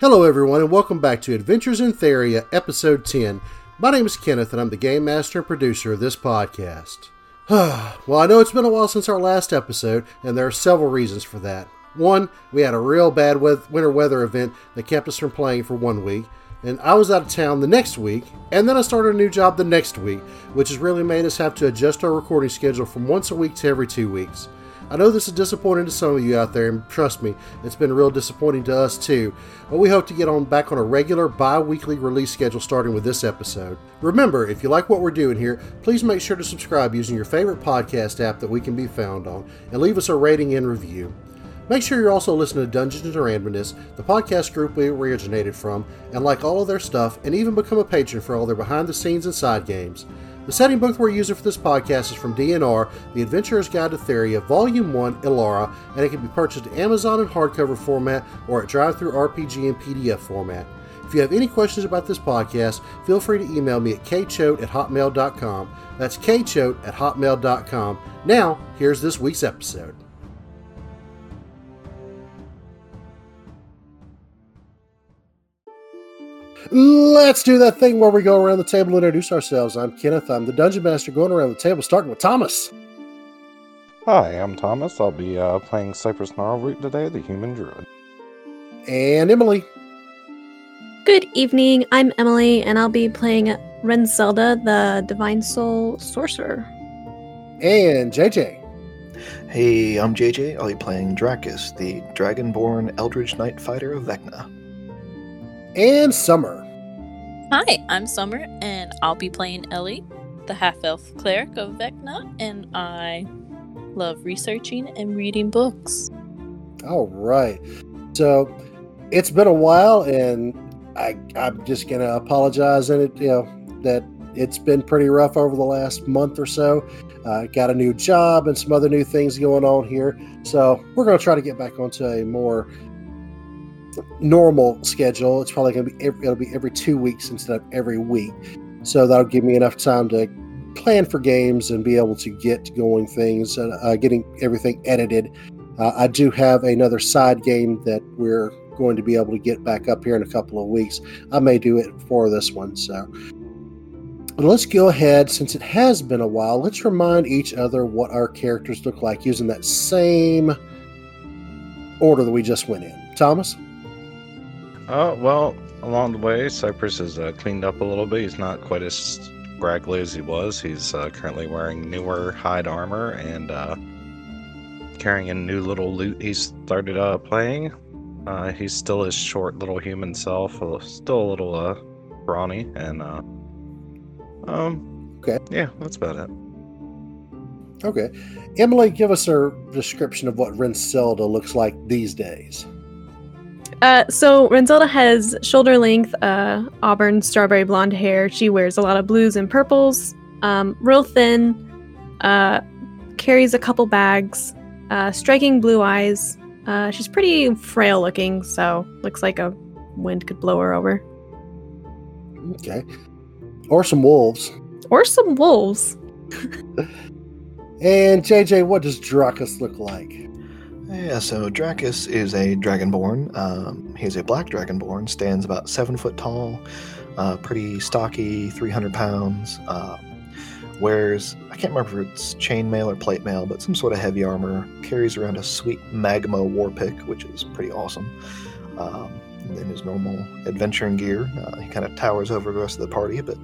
Hello, everyone, and welcome back to Adventures in Theria, Episode 10. My name is Kenneth, and I'm the game master and producer of this podcast. well, I know it's been a while since our last episode, and there are several reasons for that. One, we had a real bad winter weather event that kept us from playing for one week, and I was out of town the next week, and then I started a new job the next week, which has really made us have to adjust our recording schedule from once a week to every two weeks. I know this is disappointing to some of you out there, and trust me, it's been real disappointing to us too. But we hope to get on back on a regular bi-weekly release schedule starting with this episode. Remember, if you like what we're doing here, please make sure to subscribe using your favorite podcast app that we can be found on, and leave us a rating and review. Make sure you're also listening to Dungeons and Randomness, the podcast group we originated from, and like all of their stuff, and even become a patron for all their behind the scenes and side games. The setting book we're using for this podcast is from DNR, The Adventurer's Guide to Theria, Volume 1, Ilara, and it can be purchased at Amazon in hardcover format or at DriveThruRPG in PDF format. If you have any questions about this podcast, feel free to email me at kchoate at hotmail.com. That's kchoate at hotmail.com. Now, here's this week's episode. Let's do that thing where we go around the table and introduce ourselves. I'm Kenneth. I'm the Dungeon Master going around the table, starting with Thomas. Hi, I'm Thomas. I'll be uh, playing Cypress Gnarlroot today, the human druid. And Emily. Good evening. I'm Emily, and I'll be playing Renselda, the Divine Soul Sorcerer. And JJ. Hey, I'm JJ. I'll be playing Drakas, the Dragonborn Eldritch Knight Fighter of Vecna and Summer. Hi, I'm Summer, and I'll be playing Ellie, the half elf cleric of Vecna, and I love researching and reading books. All right. So it's been a while, and I, I'm just going to apologize in it, you know, that it's been pretty rough over the last month or so. Uh, got a new job and some other new things going on here. So we're going to try to get back onto a more normal schedule, it's probably going to be every, it'll be every two weeks instead of every week. So that'll give me enough time to plan for games and be able to get going things and uh, getting everything edited. Uh, I do have another side game that we're going to be able to get back up here in a couple of weeks. I may do it for this one. So let's go ahead, since it has been a while, let's remind each other what our characters look like using that same order that we just went in. Thomas? Uh, well, along the way, Cypress has uh, cleaned up a little bit. He's not quite as scraggly as he was. He's uh, currently wearing newer hide armor and uh, carrying a new little lute he started uh, playing. Uh, he's still his short little human self, still a little uh, brawny, and uh, um, okay, yeah, that's about it. Okay, Emily, give us a description of what Renselda looks like these days. Uh, so Renselda has shoulder length, uh, auburn, strawberry blonde hair. She wears a lot of blues and purples. Um, real thin. Uh, carries a couple bags. Uh, striking blue eyes. Uh, she's pretty frail looking, so looks like a wind could blow her over. Okay. Or some wolves. Or some wolves. and JJ, what does Drakas look like? Yeah, so Drakas is a dragonborn. Um, he's a black dragonborn, stands about seven foot tall, uh, pretty stocky, 300 pounds. Uh, wears, I can't remember if it's chainmail or plate mail, but some sort of heavy armor. Carries around a sweet magma war pick, which is pretty awesome. Um, in his normal adventuring gear, uh, he kind of towers over the rest of the party, but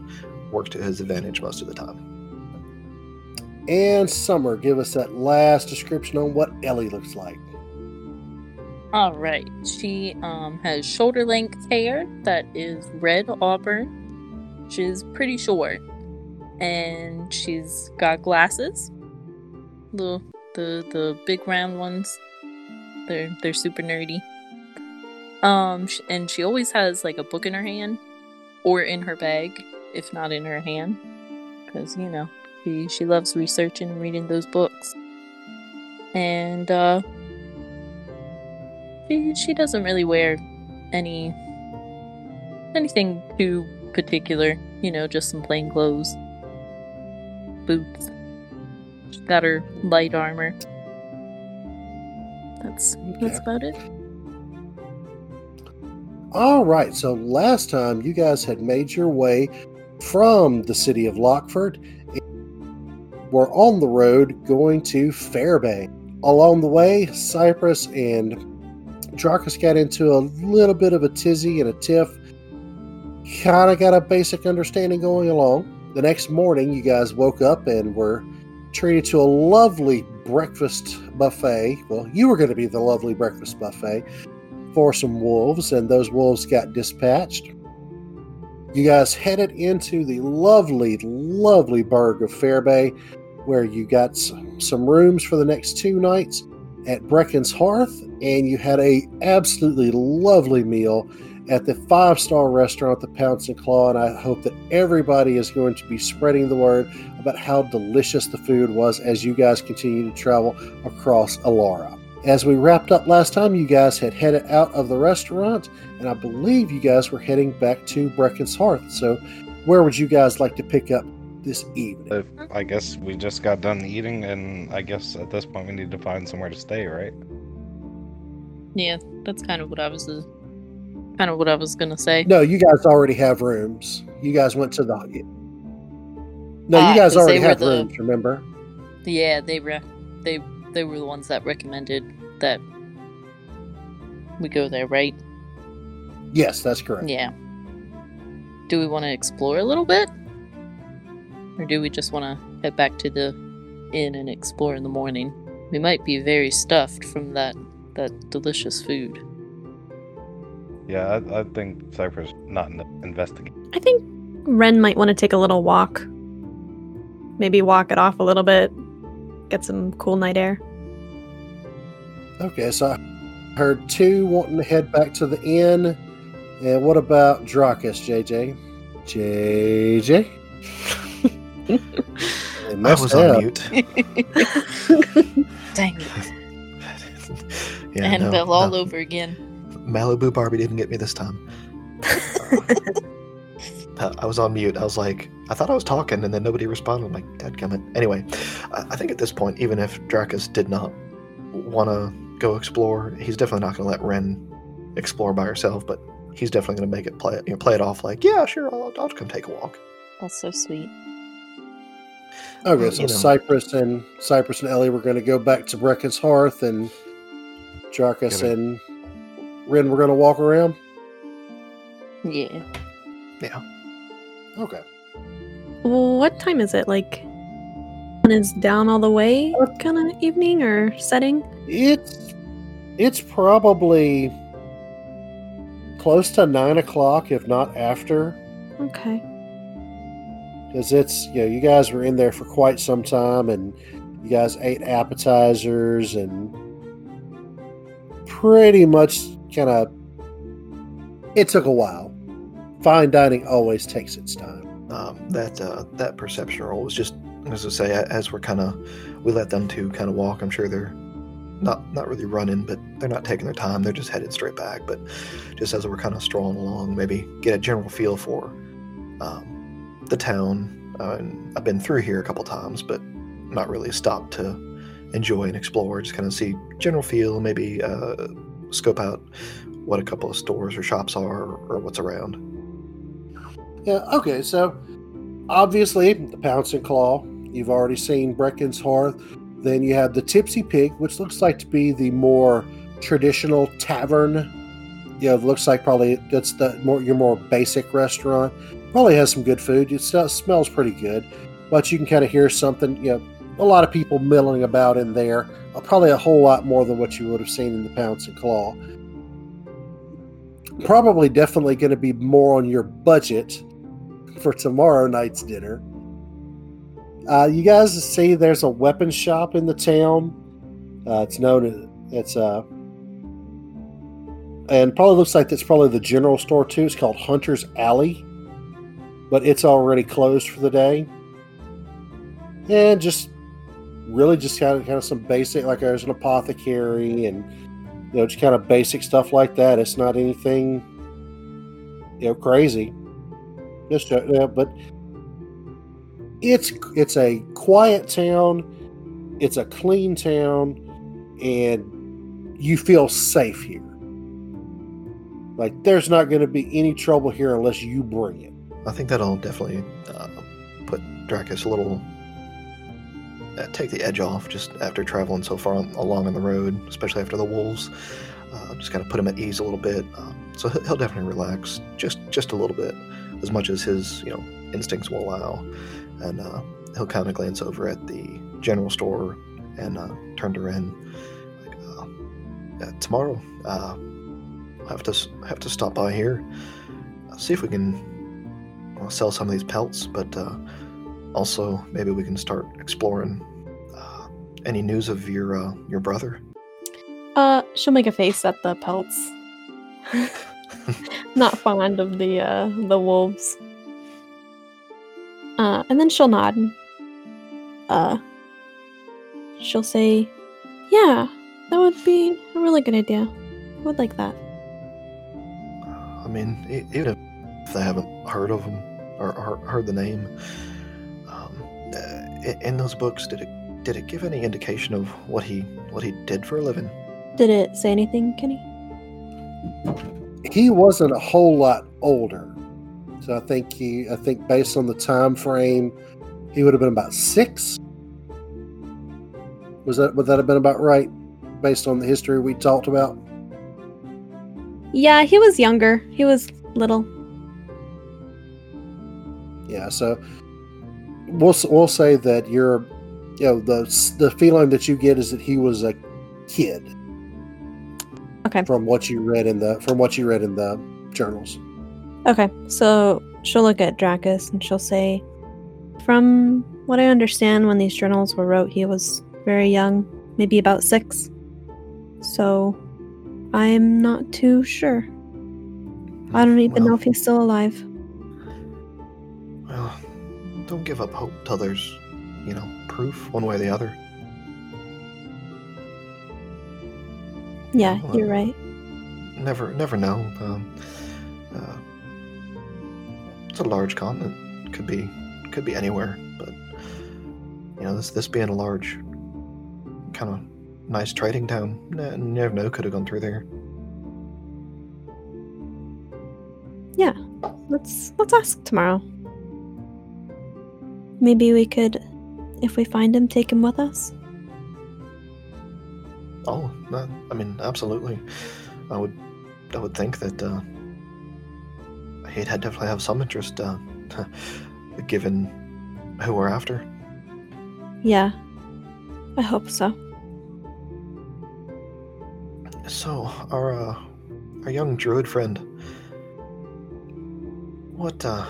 works to his advantage most of the time and Summer give us that last description on what Ellie looks like. All right. She um, has shoulder length hair that is red auburn. She's pretty short. And she's got glasses. The the the big round ones. They're they're super nerdy. Um and she always has like a book in her hand or in her bag if not in her hand cuz you know, she she loves researching and reading those books. And uh she she doesn't really wear any anything too particular, you know, just some plain clothes. Boots. She's got her light armor. That's that's about it. All right, so last time you guys had made your way from the city of Lockford. We're on the road going to Fairbay. Along the way, Cypress and Drakas got into a little bit of a tizzy and a tiff. Kind of got a basic understanding going along. The next morning, you guys woke up and were treated to a lovely breakfast buffet. Well, you were going to be the lovely breakfast buffet for some wolves, and those wolves got dispatched. You guys headed into the lovely, lovely burg of Fairbay, where you got some rooms for the next two nights at Brecken's Hearth, and you had a absolutely lovely meal at the five star restaurant, the Pounce and Claw. And I hope that everybody is going to be spreading the word about how delicious the food was as you guys continue to travel across Alara. As we wrapped up last time, you guys had headed out of the restaurant, and I believe you guys were heading back to Brecken's Hearth. So, where would you guys like to pick up this evening? If, I guess we just got done eating, and I guess at this point we need to find somewhere to stay, right? Yeah, that's kind of what I was uh, kind of what I was gonna say. No, you guys already have rooms. You guys went to the. No, Ah, you guys already they have the- rooms. Remember? Yeah, they re- they they were the ones that recommended that we go there, right? Yes, that's correct. Yeah. Do we want to explore a little bit? Or do we just want to head back to the inn and explore in the morning? We might be very stuffed from that that delicious food. Yeah, I, I think Cypress not in- investigate. I think Ren might want to take a little walk. Maybe walk it off a little bit. Get some cool night air. Okay, so I heard two wanting to head back to the inn. And what about Drakas, JJ? JJ? They I was up. on mute. Dang it. yeah, Annabelle no, all no. over again. Malibu Barbie didn't get me this time. Uh, I was on mute. I was like, I thought I was talking, and then nobody responded. I'm like, dadgummit. Anyway, I, I think at this point, even if Drakas did not want to go explore, he's definitely not going to let Ren explore by herself. But he's definitely going to make it play it, you know, play it off like, yeah, sure, I'll, I'll come take a walk. That's so sweet. Okay, Well, so you know. Cypress and Cypress and Ellie were going to go back to Brecken's Hearth, and Drakas Give and Ren were going to walk around. Yeah. Yeah. Okay. What time is it? Like, sun is down all the way what kind of evening or setting? It's it's probably close to nine o'clock, if not after, Okay. Because it's you know you guys were in there for quite some time, and you guys ate appetizers and pretty much kind of. It took a while. Fine dining always takes its time. um, that uh, that perception roll was just as I say as we're kind of we let them two kind of walk. I'm sure they're not not really running, but they're not taking their time. They're just headed straight back. But just as we're kind of strolling along, maybe get a general feel for um, the town. Uh, and I've been through here a couple times, but not really stopped to enjoy and explore. Just kind of see general feel, maybe uh, scope out what a couple of stores or shops are or what's around. Yeah, okay, so obviously the Pounce and Claw, you've already seen Brecken's Hearth. Then you have the Tipsy Pig, which looks like to be the more traditional tavern. You know, looks like probably that's the more your more basic restaurant. Probably has some good food. It smells pretty good, but you can kind of hear something. You know, a lot of people milling about in there. Uh, Probably a whole lot more than what you would have seen in the Pounce and Claw. Probably, definitely going to be more on your budget for tomorrow night's dinner. Uh, you guys see there's a weapon shop in the town. Uh, it's known as it's uh, and probably looks like that's probably the general store too. It's called Hunter's Alley, but it's already closed for the day. And just really just kind of kind of some basic like there's an apothecary and you know just kind of basic stuff like that. It's not anything you know crazy. Just uh, yeah, but it's it's a quiet town. It's a clean town, and you feel safe here. Like, there's not going to be any trouble here unless you bring it. I think that'll definitely uh, put Drakas a little. Uh, take the edge off just after traveling so far on, along on the road, especially after the wolves. Uh, just kind of put him at ease a little bit. Um, so he- he'll definitely relax just just a little bit, as much as his you know instincts will allow, and uh, he'll kind of glance over at the general store and uh, turn to Ren. Like, uh, yeah, tomorrow, uh, have to have to stop by here, uh, see if we can well, sell some of these pelts, but uh, also maybe we can start exploring uh, any news of your uh, your brother. Uh, she'll make a face at the pelts. Not fond of the uh the wolves. Uh, and then she'll nod. Uh, she'll say, "Yeah, that would be a really good idea. I would like that." I mean, even if they haven't heard of him or, or heard the name, um, uh, in those books, did it did it give any indication of what he what he did for a living? Did it say anything, Kenny? He wasn't a whole lot older. So I think he, I think based on the time frame, he would have been about six. Was that, would that have been about right? Based on the history we talked about? Yeah, he was younger. He was little. Yeah, so we'll we'll say that you're, you know, the the feeling that you get is that he was a kid. Okay. From what you read in the from what you read in the journals. Okay, so she'll look at Drakas and she'll say, From what I understand, when these journals were wrote, he was very young, maybe about six. So I'm not too sure. I don't even know if he's still alive. Don't give up hope till there's, you know, proof one way or the other. Yeah, well, you're right. Never, never know. Um, uh, it's a large continent. Could be, could be anywhere. But you know, this this being a large, kind of nice trading town, you never know. Could have gone through there. Yeah, let's let's ask tomorrow. Maybe we could, if we find him, take him with us. Oh, no, I mean, absolutely. I would, I would think that uh, he'd definitely have some interest, uh, given who we're after. Yeah, I hope so. So, our uh, our young druid friend, what uh,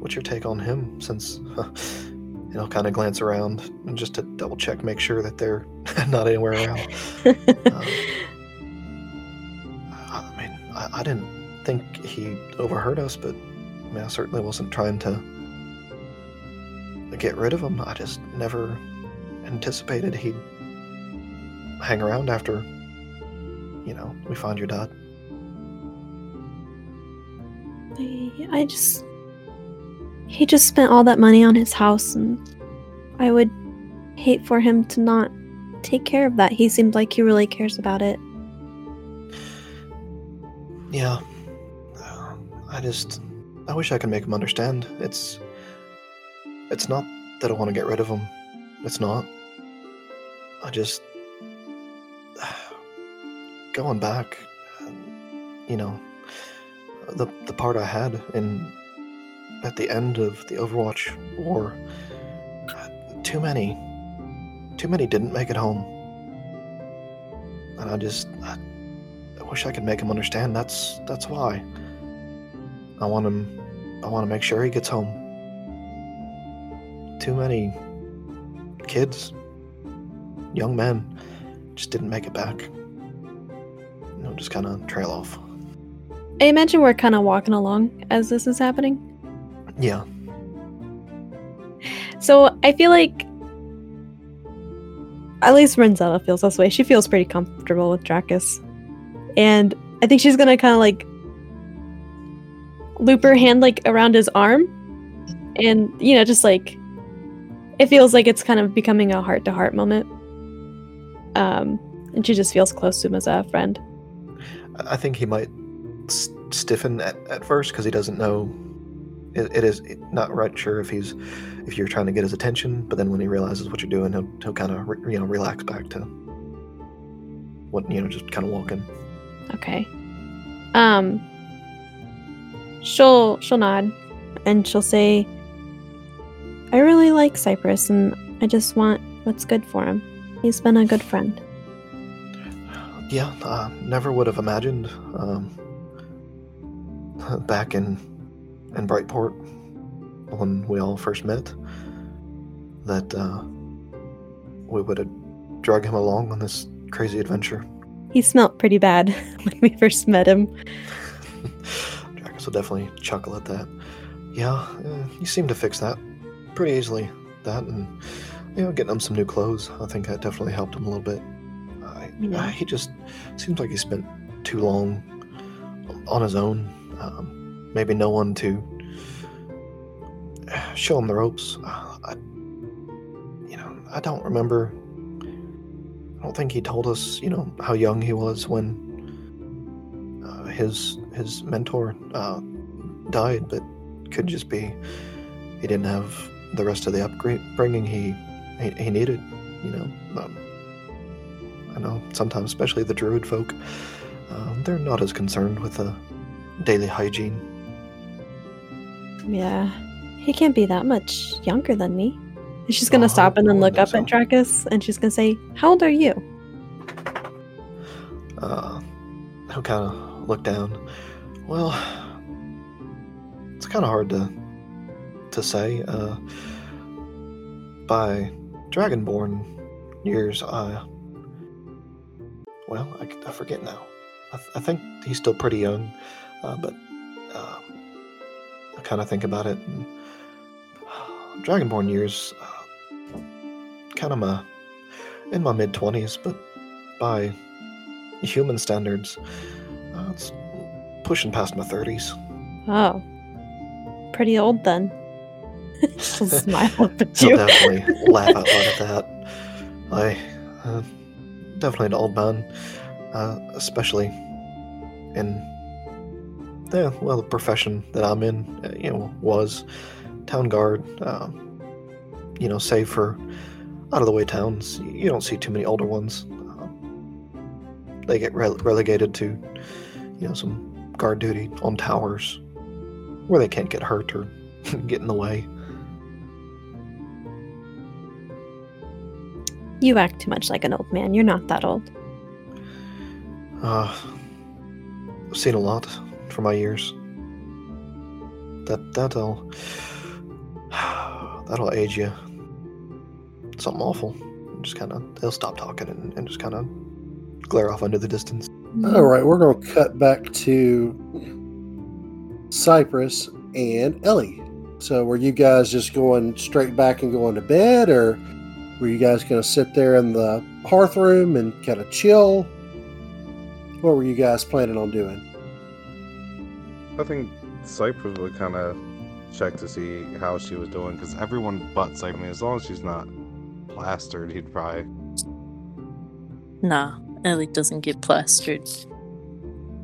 what's your take on him? Since you know, kind of glance around and just to double check, make sure that they're not anywhere around. Uh, I mean, I, I didn't think he overheard us, but I mean, I certainly wasn't trying to get rid of him. I just never anticipated he'd hang around after, you know, we found your dad. I just. He just spent all that money on his house, and I would hate for him to not take care of that. He seemed like he really cares about it. Yeah. I just, I wish I could make him understand. It's, it's not that I want to get rid of him. It's not. I just, going back, you know, the the part I had in at the end of the Overwatch war, too many, too many didn't make it home, and I just, I, I wish I could make him understand. That's that's why. I want him. I want to make sure he gets home. Too many kids, young men, just didn't make it back. You know, just kind of trail off. I imagine we're kind of walking along as this is happening. Yeah. So I feel like. At least Renzella feels this way. She feels pretty comfortable with Drakas. And I think she's gonna kind of like loop her hand like around his arm. And, you know, just like. It feels like it's kind of becoming a heart to heart moment. Um, and she just feels close to him as a friend. I think he might s- stiffen at, at first because he doesn't know. It, it is not right sure if he's if you're trying to get his attention, but then when he realizes what you're doing, he'll he'll kind of re- you know relax back to what you know just kind of walking. Okay. Um she'll she'll nod and she'll say I really like Cypress and I just want what's good for him. He's been a good friend. Yeah, uh, never would have imagined um, back in in Brightport when we all first met that uh, we would have drug him along on this crazy adventure. He smelt pretty bad when we first met him. Drakas will definitely chuckle at that. Yeah, uh, you seem to fix that pretty easily. That and you know, getting him some new clothes. I think that definitely helped him a little bit. I, Yeah. he just seems like he spent too long on his own. Um, maybe no one to show him the ropes. Uh, I, you know, I don't remember. I don't think he told us, you know, how young he was when uh, his his mentor uh, died, but could just be he didn't have the rest of the upbringing he he, he needed. You know, um, I know sometimes, especially the druid folk, um, they're not as concerned with the daily hygiene. Yeah. He can't be that much younger than me. And she's gonna Oh, stop and then look up at so. Drakas and she's gonna say, How old are you? Uh, he'll kind of look down. Well, it's kind of hard to to say. Uh, by Dragonborn years, I well, I, I forget now. I, th- I think he's still pretty young, uh, but um, I kind of think about it. And, Dragonborn years, uh, kind of my in my mid twenties, but by human standards, uh, it's pushing past my thirties. Oh. Pretty old then. she'll smile up at you. definitely laugh out loud at that. I uh, definitely an old man, uh, especially in the well the profession that I'm in. Uh, you know, was town guard. Uh, you know, save for out of the way towns, you don't see too many older ones. Uh, they get rele- relegated to you know some guard duty on towers where they can't get hurt or get in the way. You act too much like an old man. You're not that old. Uh, I've seen a lot for my years. That that'll that'll age you. Something awful. Just kind of they'll stop talking and, and just kind of glare off into the distance. All right, we're to cut back to Cypress and Ellie. So, were you guys just going straight back and going to bed, or were you guys to sit there in the hearth room and kind of chill? What were you guys planning on doing? I think Cypress would kind of check to see how she was doing because everyone but Cypress, I mean, as long as she's not plastered, he'd probably. Nah, Ellie doesn't get plastered.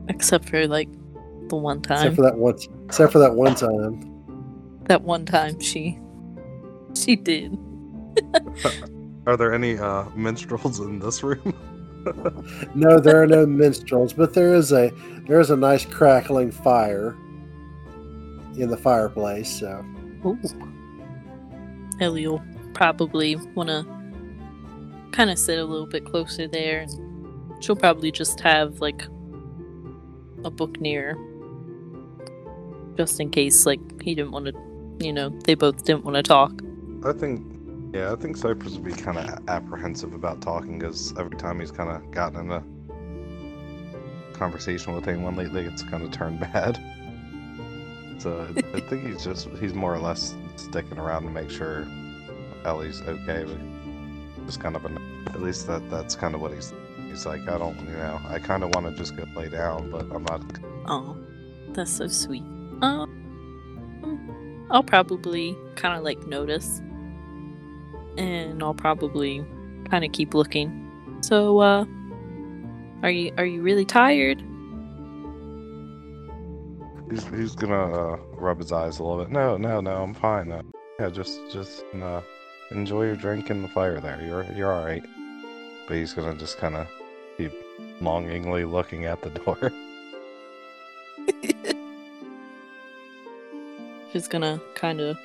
Except for like the one time. Except for that one, except for that one time. that one time she she did. Are there any uh, minstrels in this room? No, there are no minstrels, but there is a there is a nice crackling fire in the fireplace. So, Ooh. Ellie will probably wanna kinda sit a little bit closer there and she'll probably just have like a book near. Just in case like he didn't wanna you know, they both didn't want to talk. I think, yeah, I think Cypress would be kind of apprehensive about talking because every time he's kind of gotten in a conversation with anyone lately, it's kind of turned bad. So I, think he's just he's more or less sticking around to make sure Ellie's okay. But just kind of a, at least that that's kind of what he's he's like. I don't, you know, I kind of want to just go lay down, but I'm not. Oh, that's so sweet. Um, I'll probably kind of like notice, and I'll probably kind of keep looking. So, uh, are you are you really tired? he's he's gonna uh, rub his eyes a little bit. No, no, no, I'm fine. Uh, yeah, just just uh, enjoy your drink in the fire there. You're you're all right. But he's gonna just kind of keep longingly looking at the door. She's gonna kind of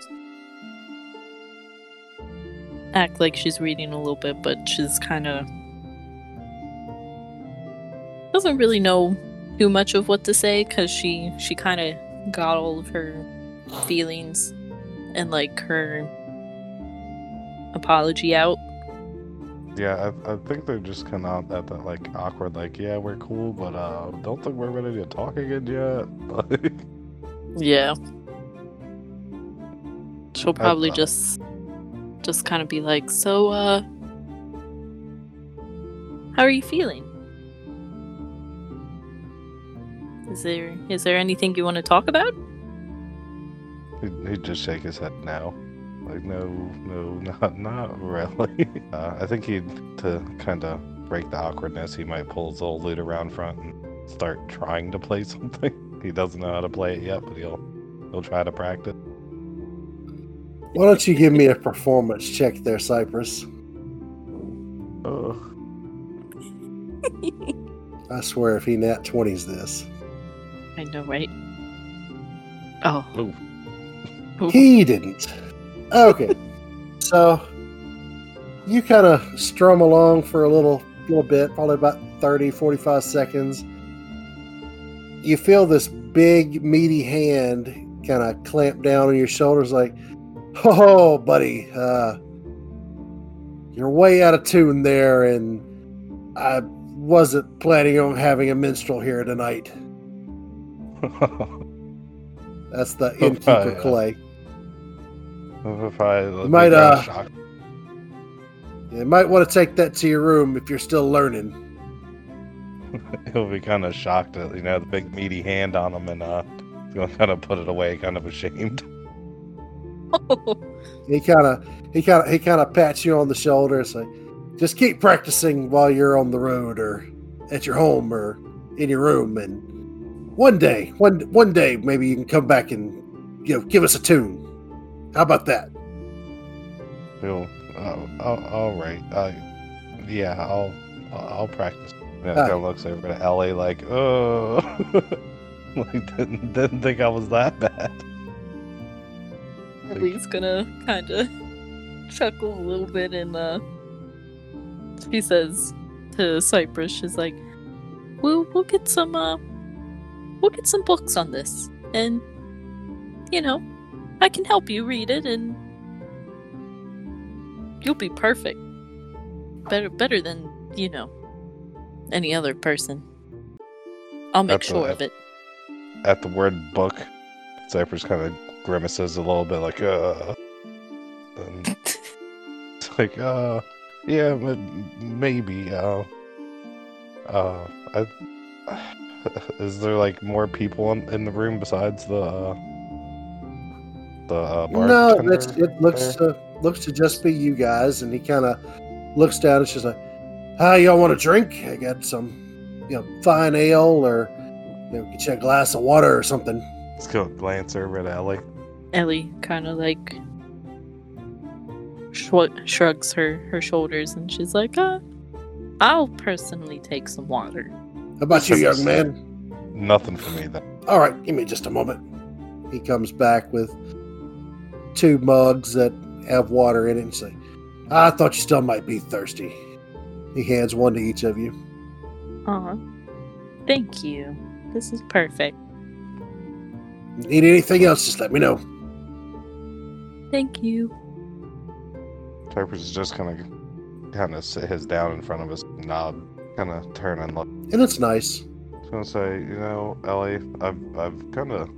act like she's reading a little bit, but she's kind of doesn't really know too much of what to say because she she kind of got all of her feelings and like her apology out. Yeah, I, I think they're just kind of at that like awkward, like, yeah, we're cool, but uh, don't think we're ready to talk again yet. Yeah. She'll probably uh, just just kind of be like, "So uh how are you feeling? Is there is there anything you want to talk about?" he'd, just shake his head no. Like, no, no, not not really. Uh, I think he'd to kind of break the awkwardness. He might pull his old lute around front and start trying to play something. He doesn't know how to play it yet, but he'll he'll try to practice. Why don't you give me a performance check there, Cypress? Oh. I swear, if he nat 20s this, I know, right? Oh. Ooh. Ooh. he didn't. Okay, so you kind of strum along for a little, little bit, probably about 30, 45 seconds. You feel this big, meaty hand kind of clamp down on your shoulders, like, "Oh, buddy, uh, you're way out of tune there, and I wasn't planning on having a minstrel here tonight." That's the Oh, innkeeper. Clay. You might, uh, You might want to take that to your room if you're still learning. he'll be kind of shocked at you know the big meaty hand on him, and uh, he's gonna kind of put it away, kind of ashamed. He kind of, he kind of, he kind of pats you on the shoulder. and say, "Just keep practicing while you're on the road, or at your home, or in your room, and one day, one one day, maybe you can come back and you know give us a tune. How about that? Oh, oh, all right, uh, yeah, I'll, I'll I'll practice. And Ah. kind of looks over to Ellie like, oh, like didn't, didn't think I was that bad. Ellie's gonna kind of chuckle a little bit and uh she says to Cypress, she's like, We'll we'll get some uh we'll get some books on this and you know, I can help you read it and you'll be perfect. Better better than, you know, any other person. I'll make That's sure a- of it. At the word book, Cypress kind of grimaces a little bit, like, uh, and it's like, uh, yeah, but maybe, uh, uh, I, is there like more people in, in the room besides the, uh, the uh, No, it looks there? uh, looks to just be you guys. And he kind of looks down and she's like, "Hi, y'all want a drink? I got some, you know, fine ale, or you know, get you a glass of water or something." Let's go glance over at Ellie. Ellie kind of like shrug- shrugs her her shoulders and she's like, "Uh, I'll personally take some water." How about you, young man? Nothing for me then. All right, give me just a moment. He comes back with two mugs that have water in it and say, I thought you still might be thirsty. He hands one to each of you. Aw, thank you. This is perfect. Need anything else, just let me know. Thank you. Cypress is just kind of, kind of sit his down in front of his knob, kind of turn and look. And it's nice. I was gonna say, you know, Ellie, I've I've kind of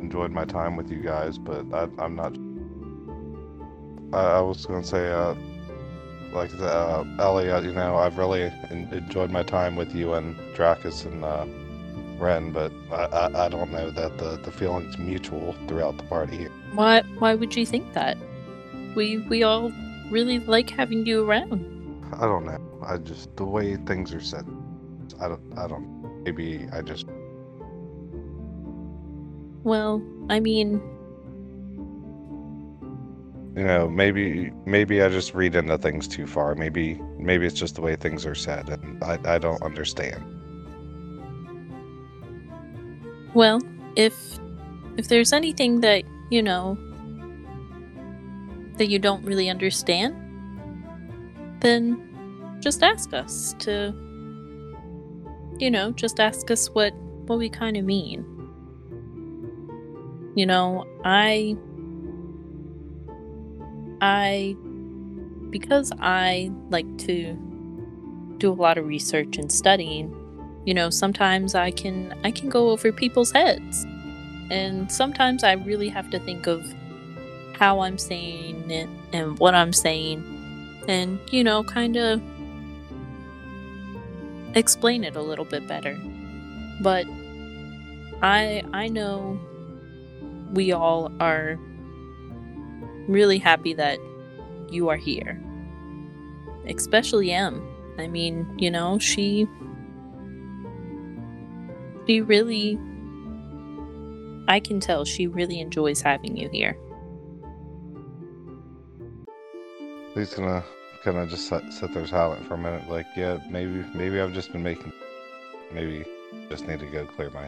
enjoyed my time with you guys, but I, I'm not. I, I was gonna say, uh, like the, uh, Ellie, uh, you know, I've really en- enjoyed my time with you and Drakas and uh, Ren, but I, I, I don't know that the the feeling's mutual throughout the party here. Why why would you think that? We we all really like having you around. I don't know. I just the way things are set. I don't. I don't. Maybe I just. well, I mean, You know, maybe maybe I just read into things too far. Maybe maybe it's just the way things are said, and I I don't understand. Well, if if there's anything that, you know, that you don't really understand, then just ask us to you know, just ask us what what we kind of mean. You know, I I because I like to do a lot of research and studying, you know, sometimes I can I can go over people's heads. And sometimes I really have to think of how I'm saying it and what I'm saying and, you know, kind of explain it a little bit better. But I I know we all are really happy that you are here. Especially Em. I mean, you know, she she really I can tell she really enjoys having you here. He's gonna kind of just sit, sit there silent for a minute, like, yeah, maybe maybe I've just been making, maybe just need to go clear my.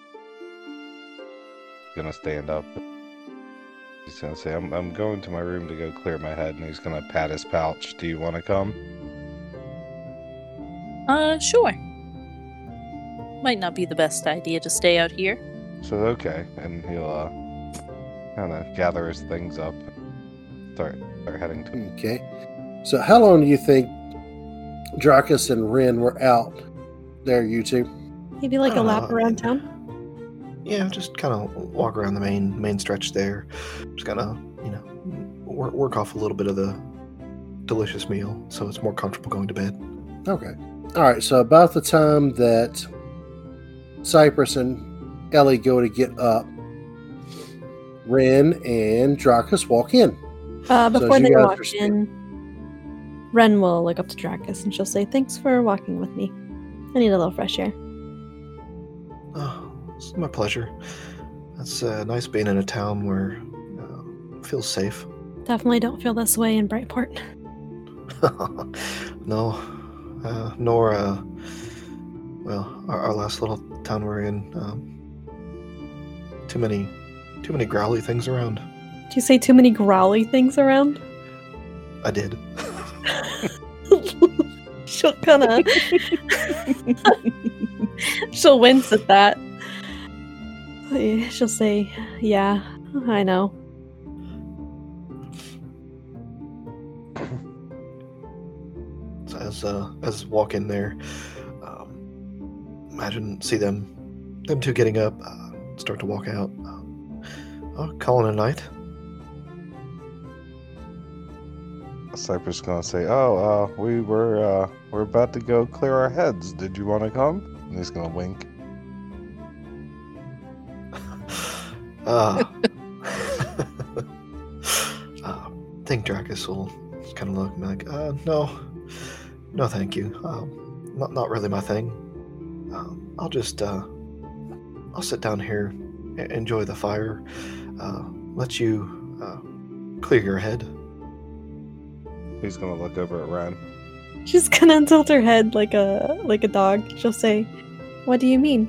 Gonna stand up. He's gonna say, I'm I'm going to my room to go clear my head, and he's gonna pat his pouch. Do you want to come? Uh, sure. Might not be the best idea to stay out here. So okay, and he'll uh, kind of gather his things up, and start start heading to. Okay. So, how long do you think Drakas and Ren were out there, you two? Maybe like a lap Uh, around town. Yeah, just kind of walk around the main main stretch there. Just kind of you know, work, work off a little bit of the delicious meal, so it's more comfortable going to bed. Okay. All right. So, about the time that Cypress and Ellie go to get up, Ren and Drakas walk in. Uh, before as you they walk are in, Ren will look up to Drakas and she'll say, Thanks for walking with me. I need a little fresh air. Oh, it's my pleasure. That's uh, nice being in a town where uh, feels safe. Definitely don't feel this way in Brightport. no, uh, nor uh, well, our, our last little town we're in. Um, too many, too many growly things around. Do you say too many growly things around? I did. She'll kind of. She'll wince at that. She'll say, Yeah, I know. So as uh, as walk in there, imagine see them, them two getting up, uh, start to walk out. Um, oh, calling a night. Cypress gonna say, "Oh, uh, we were uh, we're about to go clear our heads. Did you want to come?" And he's gonna wink. Uh, uh, think Drakas will kind of look and be like, uh, no, no, thank you. Um, not, not really my thing. Um, I'll just, uh, I'll sit down here, enjoy the fire, uh, let you uh, clear your head. He's gonna look over at Ren. She's gonna tilt her head like a like a dog. She'll say, "What do you mean?"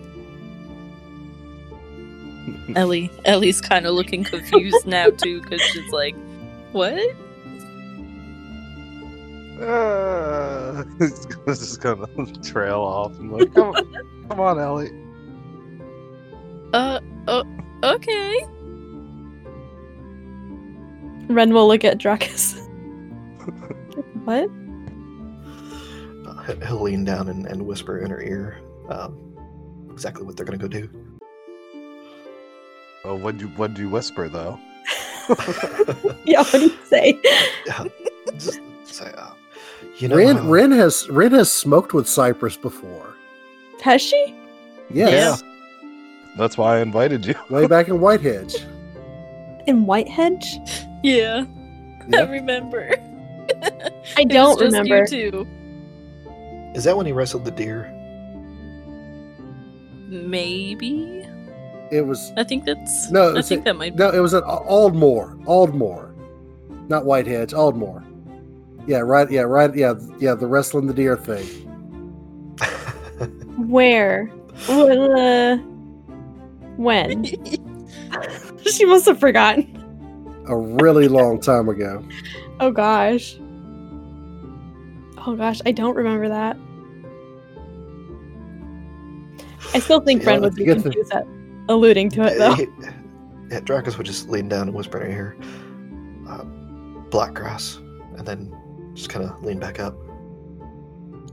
Ellie Ellie's kind of looking confused now too cuz she's like, "What?" Uh, he's gonna- just gonna trail off and like, come, on, come on, Ellie. Uh oh, okay. Ren will look at Drakas. what? Uh, he- he'll lean down and, and whisper in her ear um, exactly what they're going to go do. Oh, what do you what'd you whisper though? Yeah, what do you say? You know, Ren, how- Ren has Ren has smoked with Cypress before. Has she? Yes, That's why I invited you. way back in Whitehedge. In Whitehedge? Yeah, I remember. I It was don't just remember. You too. is that when he wrestled the deer? Maybe. It was I think that's. No, I think a- that might. no, it was at Aldmore. Aldmore, not Whitehedge. Aldmore. Yeah, right. Yeah, right. Yeah, yeah. The wrestling the deer thing. Where? What, uh, when? she must have forgotten. A really long time ago. Oh gosh. Oh gosh, I don't remember that. I still think Yeah, Bren would be good thing- confused at alluding to it though. He- yeah, Drakas would just lean down and whisper in her ear, uh, black grass, and then just kind of lean back up.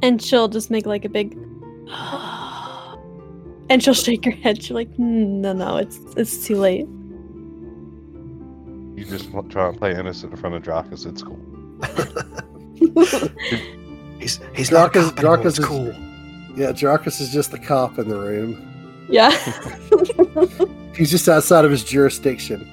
And she'll just make like a big and she'll shake her head. She's like, "Mm, no, no, it's it's too late. You just want- try and play innocent in front of Drakas. It's cool. He's he's not Drakas- a Drakas is- cool. Yeah, Drakas is just the cop in the room. yeah. He's just outside of his jurisdiction.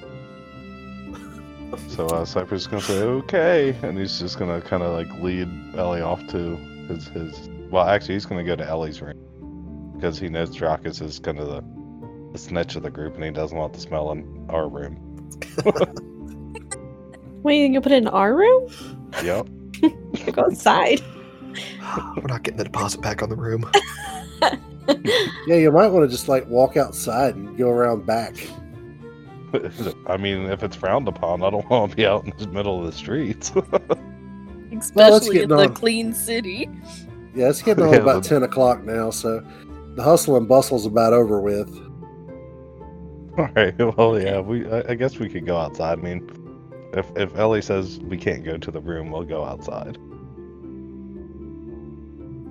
So uh, Cypress is gonna say okay, and he's just gonna kind of like lead Ellie off to his his. Well, actually, he's gonna go to Ellie's room because he knows Drakas is kind of the, the snitch of the group, and he doesn't want the smell in our room. Wait, you can put it in our room? Yep. Go outside. We're not getting the deposit back on the room. Yeah, you might want to just like walk outside and go around back. I mean, if it's frowned upon, I don't want to be out in the middle of the streets. Especially get in the clean city. Yeah, it's getting on Yeah, about but- ten o'clock now, so the hustle and bustle's about over with. All right. Well, yeah. We. I, I guess we could go outside. I mean, if if Ellie says we can't go to the room, we'll go outside.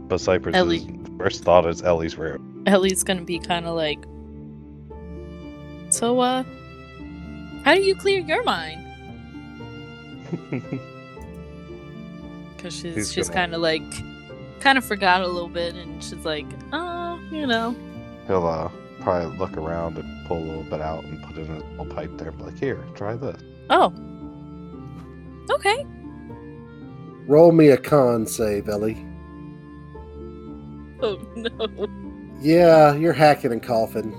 But Cypress's Ellie. first thought is Ellie's room. Ellie's gonna be kind of like. So, uh, how do you clear your mind? Because she's He's she's kind of like, kind of forgot a little bit, and she's like, uh, you know, He'll uh, probably look around and pull a little bit out and put it in a little pipe there. And be like, here, try this. oh, okay. Roll me a con save, Ellie. Oh no. Yeah, you're hacking and coughing.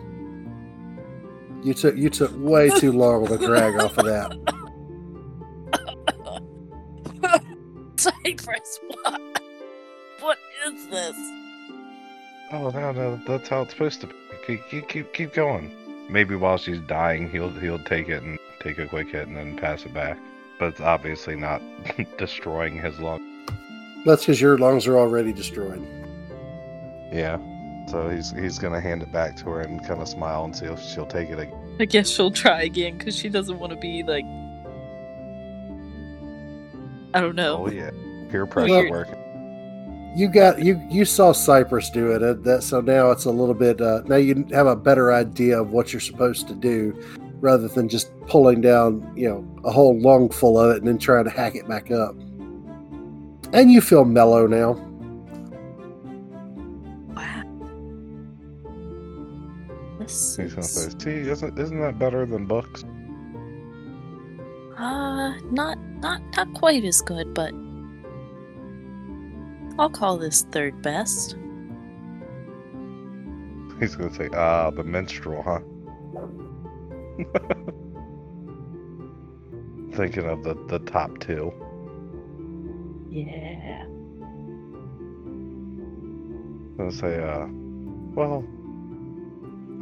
You took you took way too long to drag off of that. Cypress, what? What is this? Oh no, no, that's how it's supposed to be. Keep, keep, keep, keep going. Maybe while she's dying, he'll he'll take it and take a quick hit and then pass it back. But it's obviously not destroying his lungs. That's because your lungs are already destroyed. Yeah. So he's he's gonna hand it back to her and kind of smile and see if she'll take it again. I guess she'll try again because she doesn't want to be like. I don't know. Oh yeah, peer pressure Weird. working. You got you you saw Cypress do it. uh, That so now it's a little bit. Uh, now you have a better idea of what you're supposed to do, rather than just pulling down you know a whole lung full of it and then trying to hack it back up. And you feel mellow now. This He's gonna say, is "See, isn't isn't that better than books?" uh not not not quite as good, but I'll call this third best. He's gonna say, "Ah, the minstrel, huh?" Thinking of the the top two. Yeah. I'll say, uh, well,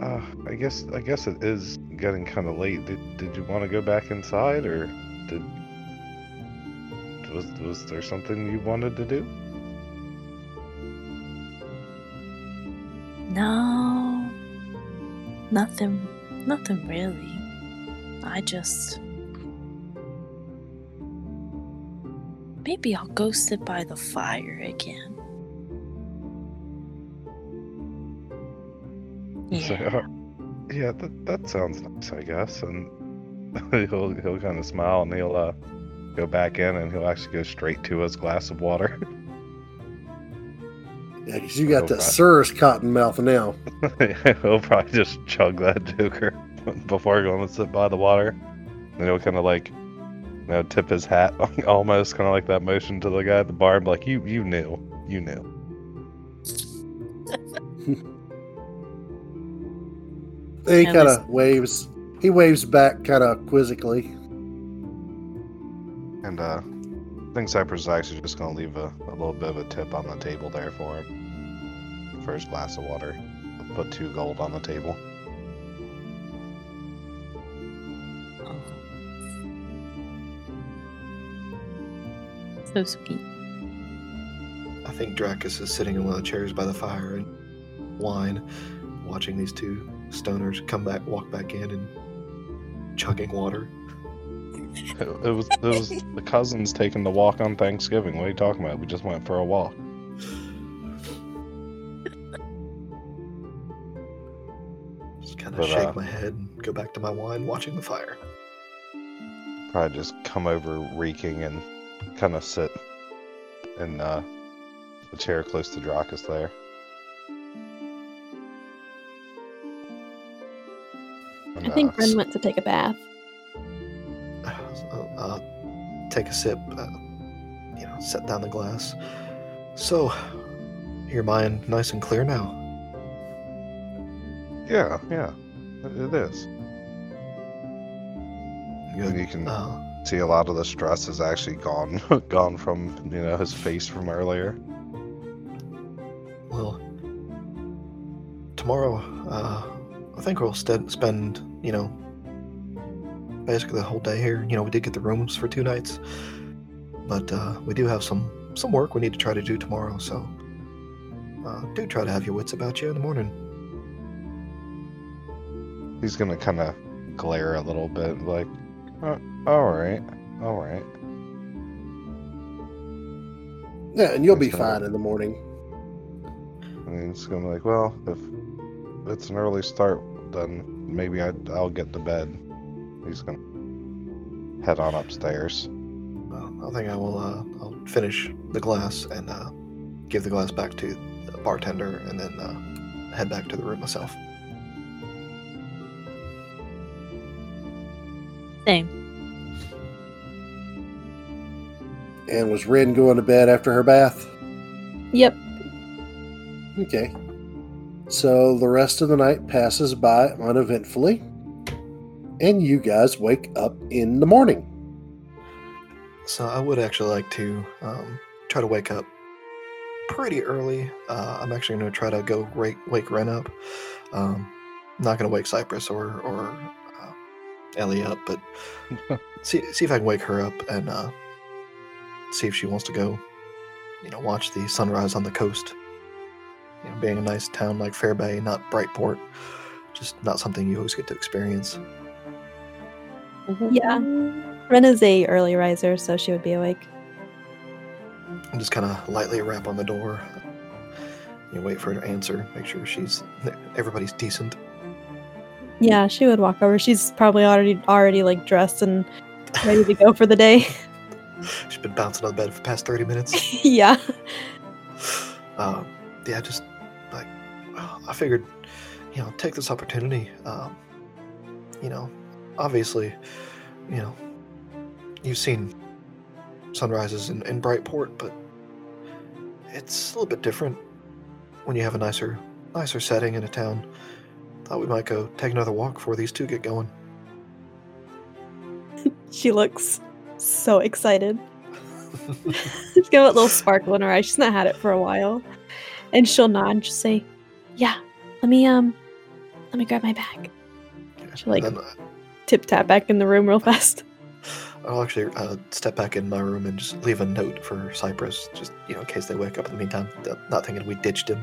uh, I guess I guess it is getting kind of late. Did did you want to go back inside, or did was was there something you wanted to do? No. Nothing nothing really. I just Maybe I'll go sit by the fire again. So, Yeah. uh, yeah, that that sounds nice, I guess. And he'll he'll kind of smile and he'll uh go back in and he'll actually go straight to his glass of water. Yeah, because you got Oh, that God. Sir's cotton mouth now. he'll probably just chug that Joker before going to sit by the water. Then he'll kind of like, you know, tip his hat almost, kind of like that motion to the guy at the bar, like, "You, you knew, you knew." He kind of waves. He waves back, kind of quizzically. And uh, I think Cypress is actually just going to leave a, a little bit of a tip on the table there for him. First glass of water. Put two gold on the table. So sweet. I think Drakas is sitting in one of the chairs by the fire and wine, watching these two stoners come back, walk back in, and chugging water. It, it was it was the cousins taking the walk on Thanksgiving. What are you talking about? We just went for a walk. Just kind of shake uh, my head and go back to my wine, watching the fire. Probably just come over reeking and kind of sit in uh, the chair close to Drakas there. And, I think uh, Ren went to take a bath. So, uh, take a sip, uh, you know, set down the glass. So, your mind nice and clear now. Yeah, yeah, it- it is. Good. You can Uh, see a lot of the stress is actually gone, gone from you know his face from earlier. well, tomorrow, uh, I think we'll st- spend, you know, basically the whole day here. You know, we did get the rooms for two nights, but uh, we do have some some work we need to try to do tomorrow. So, uh, do try to have your wits about you in the morning. He's gonna kind of glare a little bit, like, "Uh, "All right, all right." Yeah, and you'll be That's better. fine in the morning. And he's gonna be like, "Well, if it's an early start, then maybe I, I'll get to bed." He's gonna head on upstairs. Well, I think I will. Uh, I'll finish the glass and uh, give the glass back to the bartender, and then uh, head back to the room myself. Same. And was Ren going to bed after her bath? Yep. Okay. So the rest of the night passes by uneventfully, and you guys wake up in the morning. So I would actually like to um, try to wake up pretty early. Uh, I'm actually going to try to go wake, wake Ren up. Um, not going to wake Cypress or or uh, Ellie up, but see see if I can wake her up and uh, see if she wants to go. You know, watch the sunrise on the coast. You know, being a nice town like Fairbay, not Brightport, just not something you always get to experience. Yeah. Ren is a early riser, so she would be awake. and just kind of lightly rap on the door. You wait for her to answer, make sure she's everybody's decent. Yeah, she would walk over. She's probably already already like dressed and ready to go for the day. She's been bouncing on the bed for the past thirty minutes. yeah. um, yeah, just like well, I figured, you know, take this opportunity. Um, you know, obviously, you know, you've seen sunrises in, in Brightport, but it's a little bit different when you have a nicer, nicer setting in a town. Thought we might go take another walk before these two get going. She looks so excited. She's got a little sparkle in her eye. She's not had it for a while. And she'll nod and just say, Yeah, let me um let me grab my bag. She, like- then Tip tap back in the room real fast. I'll actually uh, step back in my room and just leave a note for Cypress, just you know, in case they wake up in the meantime. Not thinking we ditched him.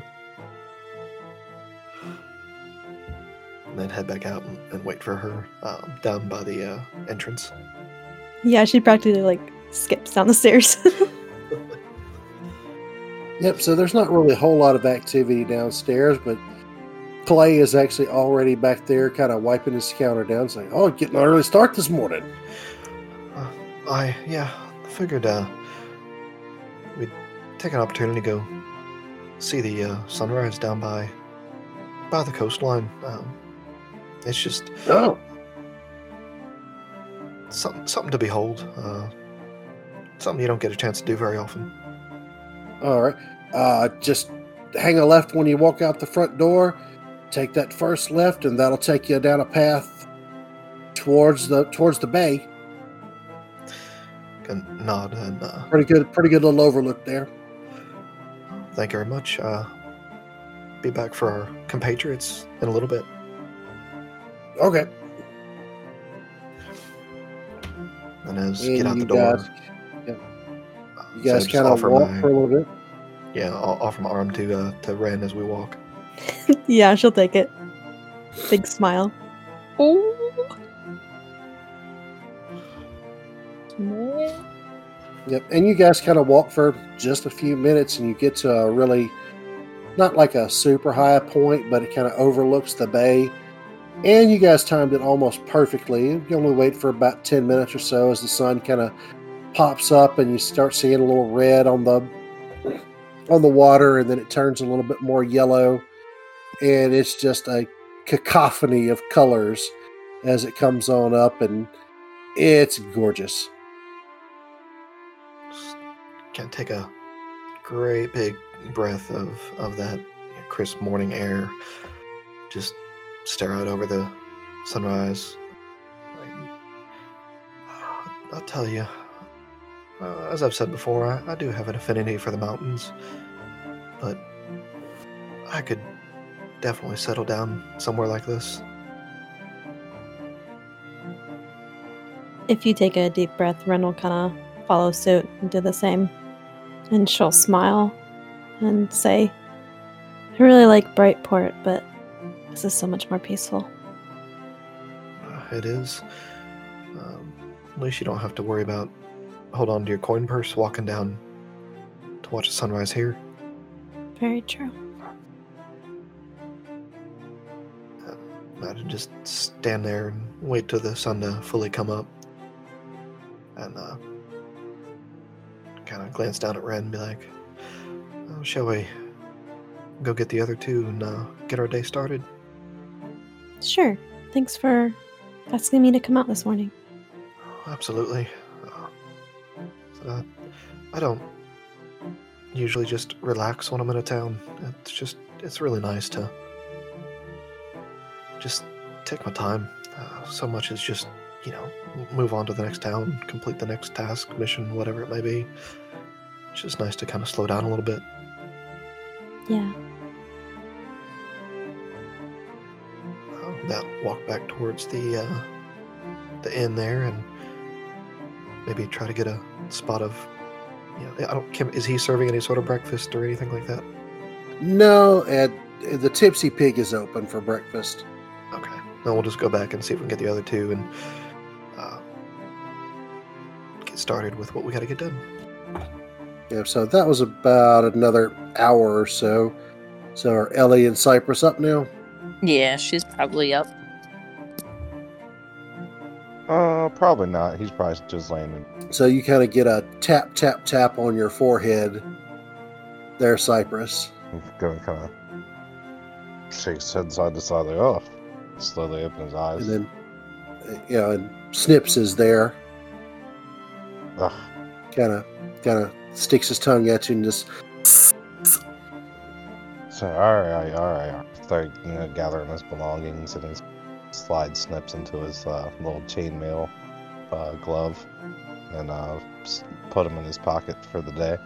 And then head back out and, and wait for her um, down by the uh, entrance. Yeah, she practically like skips down the stairs. Yep, so there's not really a whole lot of activity downstairs, but Clay is actually already back there, kind of wiping his counter down, saying, Oh, getting an early start this morning. Uh, I yeah, figured uh, we'd take an opportunity to go see the uh, sunrise down by by the coastline. Um, it's just Oh, something something to behold. Uh, something you don't get a chance to do very often. All right. Uh, just hang a left when you walk out the front door, take that first left, and that'll take you down a path towards the towards the bay. Can nod and uh, Pretty good, pretty good little overlook there. thank you very much. Uh, be back for our compatriots in a little bit. Okay. And as get out the door, guys- You guys just kind of walk my- for a little bit. Yeah, I'll offer my arm to uh, to Ren as we walk. yeah, she'll take it. Big smile. Oh. Yep. And you guys kind of walk for just a few minutes, and you get to a really not like a super high point, but it kind of overlooks the bay. And you guys timed it almost perfectly. You only wait for about ten minutes or so as the sun kind of pops up, and you start seeing a little red on the on the water, and then it turns a little bit more yellow, and it's just a cacophony of colors as it comes on up, and it's gorgeous. Just can take a great big breath of of that crisp morning air. Just stare out over the sunrise. I'll tell you, uh, as I've said before, I, I do have an affinity for the mountains, but I could definitely settle down somewhere like this. If you take a deep breath, Ren will kind of follow suit and do the same. And she'll smile and say, I really like Brightport, but this is so much more peaceful. Uh, it is. Um, at least you don't have to worry about hold on to your coin purse walking down to watch the sunrise here. Very true. I'd just stand there and wait till the sun to fully come up, and uh, kind of glance down at Red and be like, oh, "Shall we go get the other two and uh, get our day started?" Sure. Thanks for asking me to come out this morning. Absolutely. Uh, I don't usually just relax when I'm in a town. It's just, it's really nice to just take my time. Uh, so much is just, you know, move on to the next town, complete the next task, mission, whatever it may be. It's just nice to kind of slow down a little bit. Yeah. Uh, now walk back towards the uh, the inn there and maybe try to get a spot of. You know, I don't. Kim, is he serving any sort of breakfast or anything like that? No, and the Tipsy Pig is open for breakfast. Okay. Then we'll just go back and see if we can get the other two and uh, get started with what we got to get done. Yeah, so that was about another hour or so. So are Ellie and Cypress up now? Yeah, she's probably up. Probably not. He's probably just landing. So you kind of get a tap, tap, tap on your forehead there, Cypress. He's gonna kind of shake his head side to side, like, oh, slowly open his eyes. And then, you know, and Snips is there, Ugh. kind of, kind of sticks his tongue at you and just, So, alright, alright, alright. Start, you know, gathering his belongings and he slides snips into his uh, little chainmail uh, glove and uh, put him in his pocket for the day.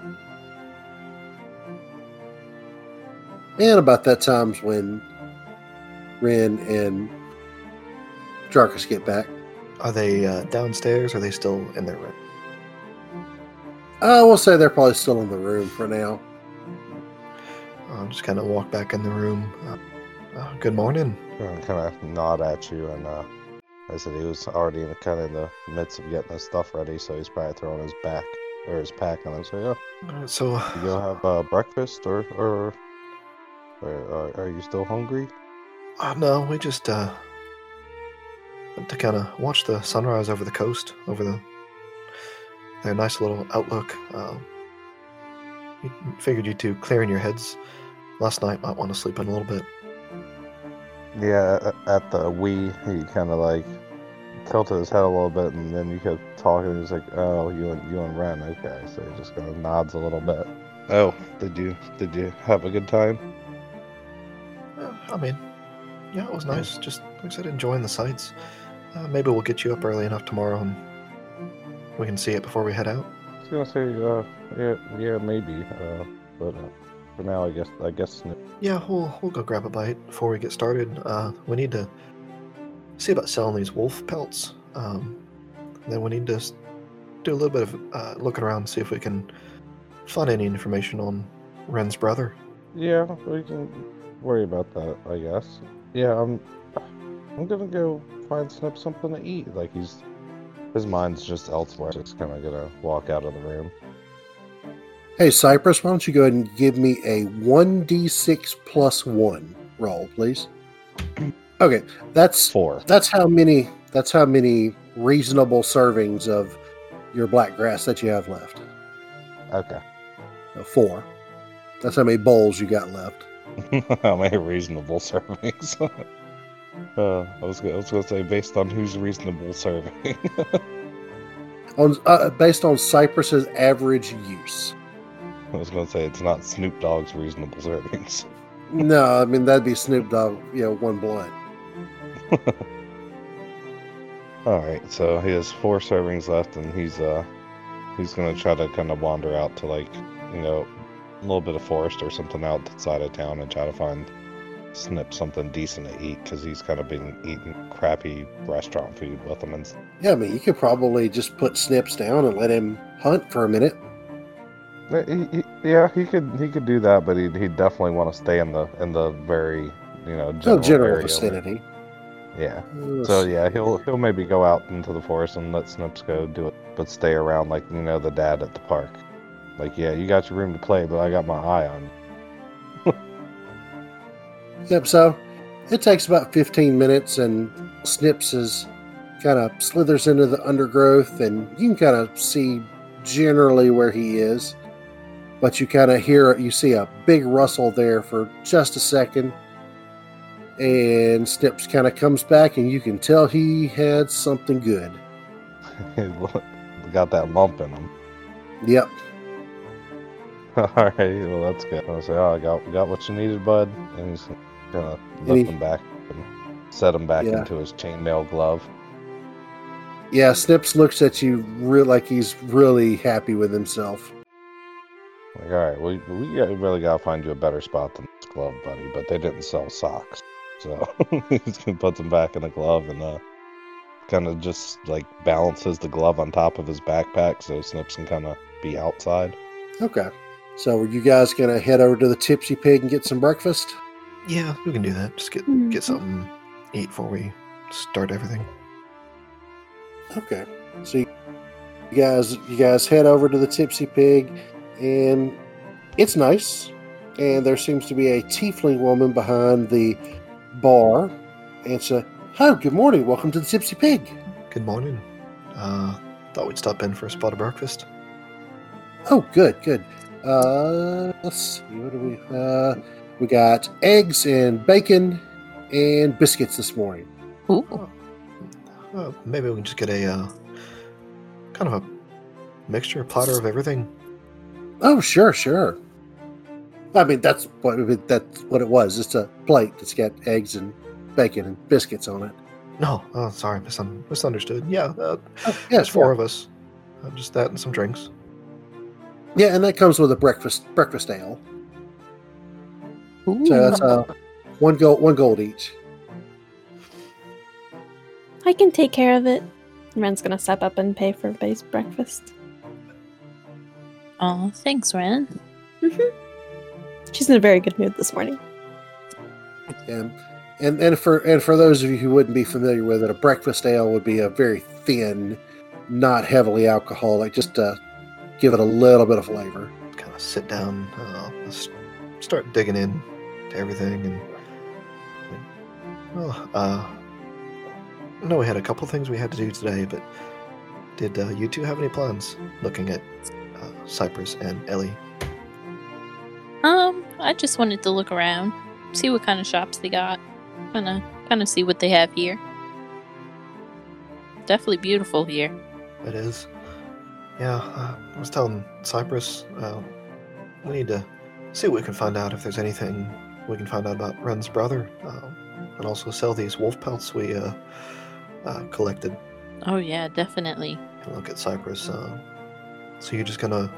and about that time's when Ren and Drakas get back. Are they uh, downstairs? Or are they still in their room? I will say they're probably still in the room for now. I'll just kind of walk back in the room. Uh, uh, good morning. And kind of nod at you and uh, I said he was already in kind of in the midst of getting his stuff ready, so he's probably throwing his back or his pack on. Him. So, yeah, Uh, so, you go have uh, breakfast or or, or uh, are you still hungry? uh, no, we just uh, went to kind of watch the sunrise over the coast, over the their nice little outlook. Um, we figured you two clearing your heads last night might want to sleep in a little bit. Yeah, at the Wii, he kind of like tilted his head a little bit, and then you kept talking. And He's like, "Oh, you and you and Ren, okay." So he just kind of nods a little bit. Oh, did you did you have a good time? Uh, I mean, Yeah, it was nice. Just like I said, enjoying the sights. Uh, maybe we'll get you up early enough tomorrow and we can see it before we head out. I was gonna say, uh, yeah, yeah, maybe. Uh, but uh, for now, I guess, I guess. Yeah, we'll we'll go grab a bite before we get started. Uh, we need to see about selling these wolf pelts. Um, then we need to do a little bit of uh, looking around and see if we can find any information on Ren's brother. Yeah, we can worry about that, I guess. Yeah, I'm. I'm gonna go find Snip something to eat. Like he's, his mind's just elsewhere. Just kind of gonna walk out of the room. Hey, Cypress, why don't you go ahead and give me a 1d6 plus 1 roll, please? Okay, that's Four. that's how many that's how many reasonable servings of your black grass that you have left. Okay. Four. That's how many bowls you got left. How many reasonable servings? uh, I was, gonna- I was gonna say based on who's reasonable serving. On uh, based on Cypress's average use. I was gonna say it's not Snoop Dogg's reasonable servings. No, I mean that'd be Snoop Dogg, you know, one blunt. All right, so he has four servings left, and he's uh he's gonna try to kind of wander out to like you know a little bit of forest or something outside of town and try to find Snip something decent to eat because he's kind of been eating crappy restaurant food with him and Yeah, I mean you could probably just put Snips down and let him hunt for a minute. Yeah, He, he, yeah, he could he could do that, but he'd, he'd definitely want to stay in the in the very you know No general, general vicinity. Yeah. So yeah, he'll he'll maybe go out into the forest and let Snips go do it, but stay around like you know the dad at the park. Like yeah, you got your room to play, but I got my eye on. you. Yep, so it takes about 15 minutes, and Snips is kind of slithers into the undergrowth, and you can kind of see generally where he is. But you kind of hear, you see a big rustle there for just a second, and Snips kind of comes back, and you can tell he had something good. got that lump in him. Yep, All right, well that's good. I say, oh, I got got what you needed, bud, and he's gonna And lift him back and set him back Yeah. into his chainmail glove. yeah. Snips looks at you real like he's really happy with himself. Like, all right, we we really gotta find you a better spot than this glove, buddy. But they didn't sell socks, so he's gonna put them back in the glove and uh, kind of just like balances the glove on top of his backpack so Snips can kind of be outside. Okay, so are you guys gonna head over to the Tipsy Pig and get some breakfast? Yeah, we can do that. Just get Mhm. get something eat before we start everything. Okay. So you you guys you guys head over to the Tipsy Pig and it's nice. And there seems to be a tiefling woman behind the bar. And so, oh, good morning. Welcome to the Tipsy Pig. Good morning. Uh, thought we'd stop in for a spot of breakfast. Oh, good, good. Uh, let's see. What do we? Uh, we got eggs and bacon and biscuits this morning. Ooh. Uh, maybe we can just get a uh, kind of a mixture, a platter of everything. Oh, sure, sure. I mean, that's what that's what it was. Just a plate that's got eggs and bacon and biscuits on it. No, oh, sorry, misunderstood. Yeah, uh, Oh, yeah, there's four sure. of us. Uh, just that and some drinks. Yeah, and that comes with a breakfast breakfast ale. Ooh. So that's uh, one gold one gold each. I can take care of it. Ren's gonna step up and pay for base breakfast. Aw, thanks, Ren. Mm-hmm. She's in a very good mood this morning. And and and for and for those of you who wouldn't be familiar with it, a breakfast ale would be a very thin, not heavily alcoholic, just to give it a little bit of flavor. Kind of sit down, uh, start digging in to everything. And well, uh, I know we had a couple things we had to do today, but did uh, you two have any plans? Looking at uh, Cypress and Ellie. Um, I just wanted to look around, see what kind of shops they got, kind of, kind of see what they have here. Definitely beautiful here. It is. Yeah, uh, I was telling Cypress, uh, we need to see what we can find out if there's anything we can find out about Ren's brother. Uh, and also sell these wolf pelts we uh, uh, collected. Oh yeah, definitely. And look at Cypress. So you're just gonna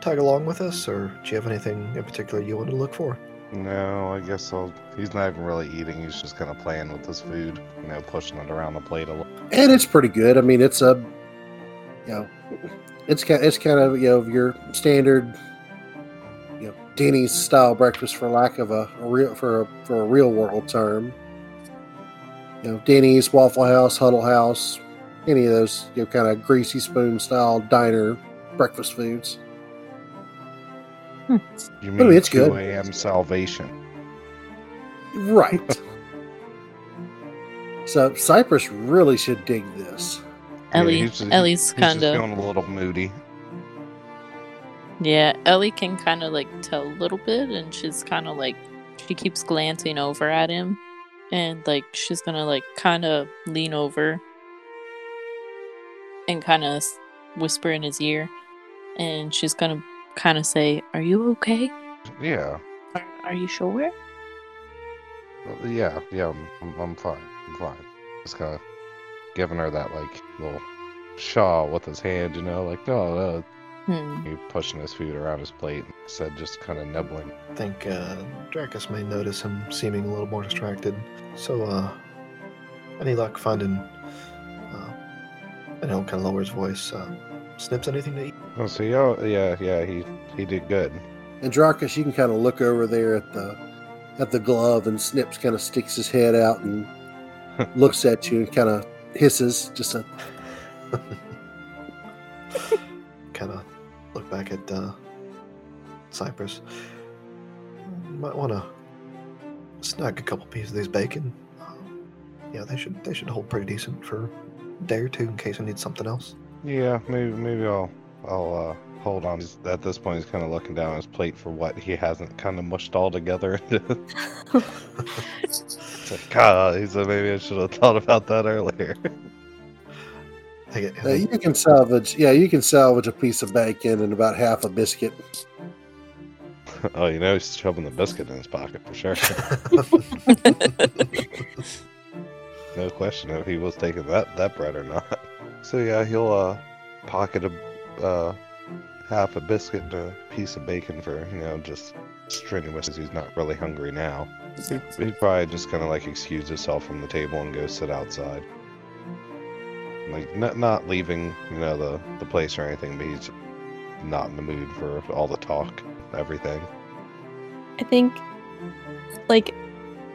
tag along with us, or do you have anything in particular you want to look for? No, I guess I'll. He's not even really eating. He's just kind of playing with his food, you know, pushing it around the plate a little. and it's pretty good. I mean, it's a, you know, it's kind it's kind of you know your standard, you know, Denny's style breakfast for lack of a, a real for a for a real world term. You know, Denny's, Waffle House, Huddle House, any of those you know kind of greasy spoon style diner breakfast foods. Hmm. You I mean mean, it's 2 good. a.m. salvation? Right. so Cypress really should dig this. Yeah, Ellie, he's Ellie's He's kind of feeling a little moody. yeah. Ellie can kind of like tell a little bit, and she's kind of like she keeps glancing over at him, and like she's gonna like kind of lean over and kind of whisper in his ear, and she's gonna kind of say, "Are you okay? Yeah, Are, are you sure?" Uh, yeah, yeah. I'm, I'm, I'm fine. I'm fine. Just kind of giving her that like little shaw with his hand, you know, like no, no. Hmm. He pushing his food around his plate. Instead, just kind of nibbling. I think uh, Drakas may notice him seeming a little more distracted. So, uh, any luck finding? Uh, and he'll kind of lower his voice. Uh, snips anything to eat? Oh, so yeah, yeah, yeah. He he did good. And Drakas, you can kind of look over there at the at the glove, and Snips kind of sticks his head out and looks at you and kind of hisses, just a Kind of look back at uh, Cypress. You might want to snag a couple pieces of these bacon. Um, yeah, they should they should hold pretty decent for a day or two in case I need something else. Yeah, maybe maybe I'll I'll uh, hold on. He's, at this point, he's kind of looking down his plate for what he hasn't kind of mushed all together. it's like, God, he said maybe I should have thought about that earlier. I Uh, you can salvage, yeah, you can salvage a piece of bacon and about half a biscuit. oh, you know, he's shoving the biscuit in his pocket for sure. no question if he was taking that that bread or not. So yeah, he'll uh pocket a uh half a biscuit and a piece of bacon for you know just strenuous as he's not really hungry now. He- He'd probably just kind of like excuse himself from the table and go sit outside. Like not not leaving you know the the place or anything, but he's not in the mood for all the talk, everything. I think, like,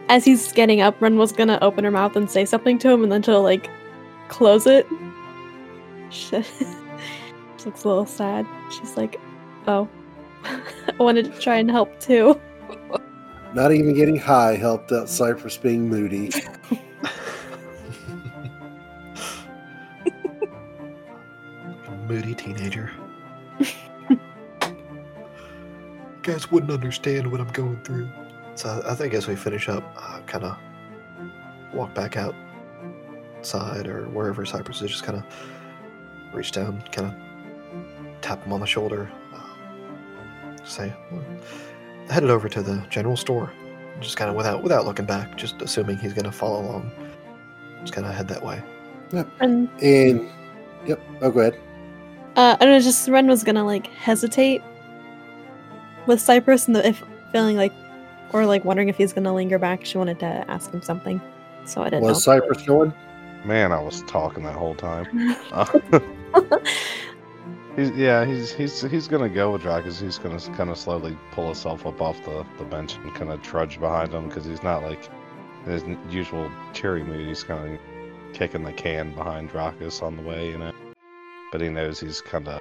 as he's getting up, Ren was gonna open her mouth and say something to him, and then she'll like close it. She, she looks a little sad. She's like, "Oh, I wanted to try and help too." Not even getting high helped out Cypress being moody. moody teenager. you guys wouldn't understand what I'm going through. So I think as we finish up, uh, kind of walk back outside or wherever Cypress is, just kind of reach down, kind of tap him on the shoulder, uh, say, "Hmm, headed over to the general store. Just kind of without without looking back, just assuming he's gonna follow along. Just kind of head that way. And And, yep, oh, go ahead. uh, I don't know, just Ren was gonna like hesitate with Cypress, and the, if feeling like, or like wondering if he's gonna linger back. She wanted to ask him something, so I didn't Was know. Cypress going? Man, I was talking that whole time. He's, yeah, he's he's he's gonna go with Drakas. He's gonna kind of slowly pull himself up off the, the bench and kind of trudge behind him because he's not like his usual cheery mood. He's kind of kicking the can behind Drakas on the way, you know. But he knows he's kind of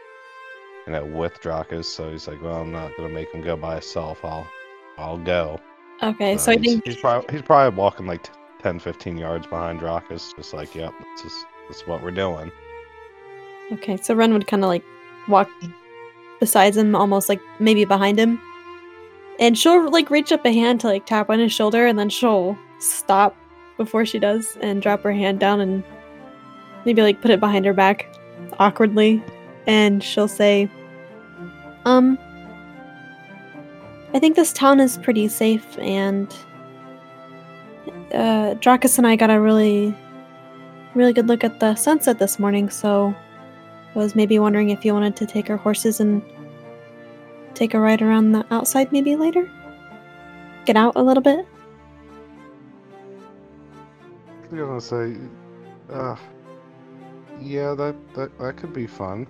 you know with Drakas, so he's like, well, I'm not gonna make him go by himself. I'll I'll go. okay, Uh, so I he's, think he's probably he's probably walking like 10, 15 yards behind Drakas, just like, yep, this is this is what we're doing. Okay, so Ren would kind of like walk beside him, almost like maybe behind him. And she'll like reach up a hand to like tap on his shoulder, and then she'll stop before she does and drop her hand down and maybe like put it behind her back awkwardly. And she'll say, Um, I think this town is pretty safe, and uh, Drakas and I got a really, really good look at the sunset this morning, so was maybe wondering if you wanted to take our horses and take a ride around the outside maybe later? Get out a little bit? I was gonna say, uh, yeah, that, that that could be fun.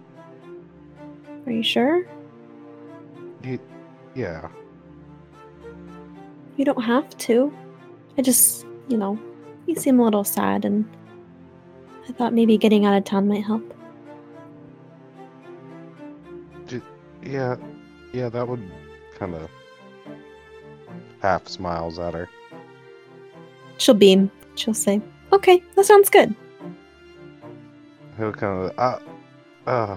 Are you sure? Yeah. You don't have to. I just, you know, you seem a little sad, and I thought maybe getting out of town might help. Yeah, yeah, that would kind of half smiles at her. She'll beam. She'll say, Okay, that sounds good. He'll kind of, uh, uh,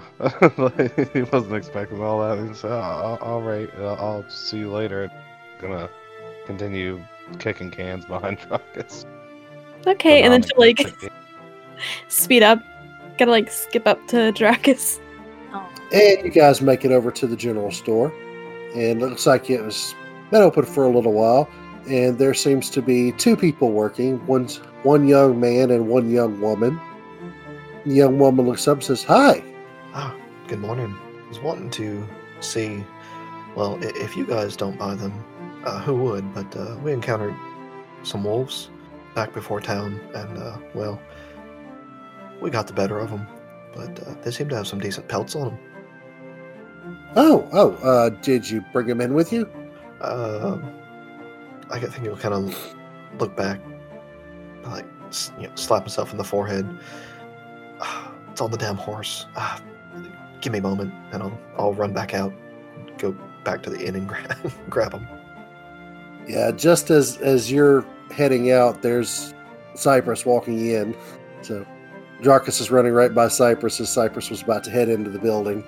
he wasn't expecting all that. He said, "Oh, all right, I'll see you later. Gonna continue kicking cans behind Drakas. Okay, and then she'll like speed up. Gotta like skip up to Drakas. And you guys make it over to the general store. And it looks like it was been open for a little while. And there seems to be two people working. One's one young man and one young woman. The young woman looks up and says, Hi. Ah, good morning. I was wanting to see, well, if you guys don't buy them, uh, who would? But uh, we encountered some wolves back before town, and, uh, well, we got the better of them. But uh, they seem to have some decent pelts on them. Oh, oh, uh, did you bring him in with you? Um, I think he'll kind of look back, like you know, slap himself in the forehead. It's on the damn horse. Ah, give me a moment, and I'll I'll run back out, go back to the inn and grab grab him. Yeah, just as as you're heading out, there's Cypress walking in. So Drakas is running right by Cypress as Cypress was about to head into the building.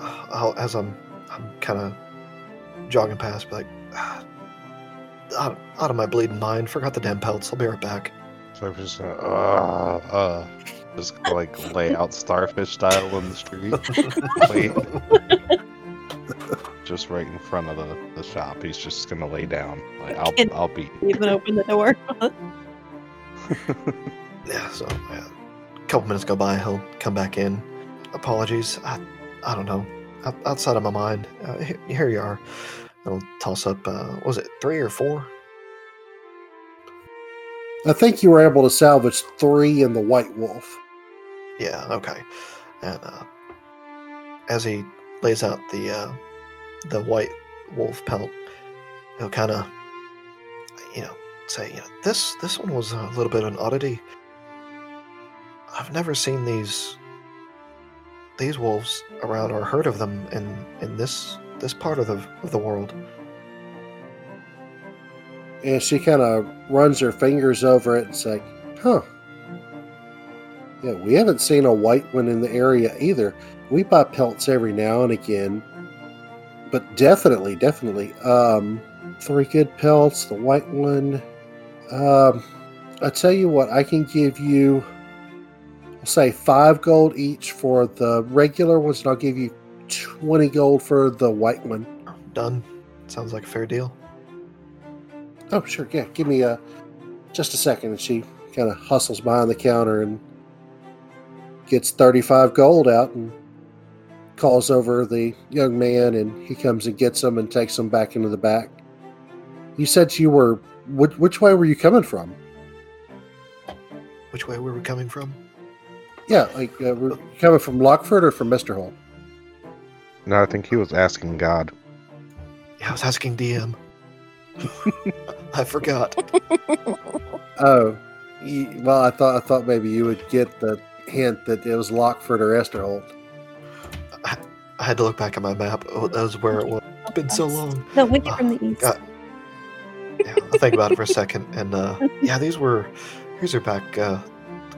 I'll, as I'm I'm kind of jogging past, be like, ah, out, out of my bleeding mind. Forgot the damn pelts. I'll be right back. So I'm just gonna, uh, uh, just gonna, like lay out starfish style in the street. Just right in front of the, the shop. He's just gonna lay down. Like I'll Can- I'll be. Even open the door. Yeah, so yeah, a couple minutes go by, he'll come back in. Apologies, I, I don't know, outside of my mind. Uh, here, you are. I'll toss up. Uh, was it three or four? I think you were able to salvage three in the White Wolf. Yeah, okay. And uh, as he lays out the uh, the white wolf pelt, he'll kind of, you know, say, you know, this this one was a little bit of an oddity. I've never seen these these wolves around or heard of them in in this this part of the of the world. And she kind of runs her fingers over it and it's like, huh. Yeah, we haven't seen a white one in the area either. We buy pelts every now and again. But definitely, definitely. Um, three good pelts, the white one. Um, I tell you what, I can give you, I'll say five gold each for the regular ones, and I'll give you 20 gold for the white one. Done. Sounds like a fair deal. Oh, sure. Yeah, give me a just a second. And she kind of hustles behind the counter and gets thirty-five gold out and calls over the young man, and he comes and gets them and takes them back into the back. You said you were which, which way were you coming from? Which way were we coming from? Yeah, like uh, were you coming from Lockford or from Esterholt? No, I think he was asking God. Yeah, I was asking DM. I forgot. Oh, ye- well, I thought I thought maybe you would get the hint that it was Lockford or Esterholt. I had to look back at my map. Oh, that was where it was. It's been so long. The wicked Ah, from the east. God. Yeah, I'll think about it for a second. And uh, yeah, these were these are back. Uh,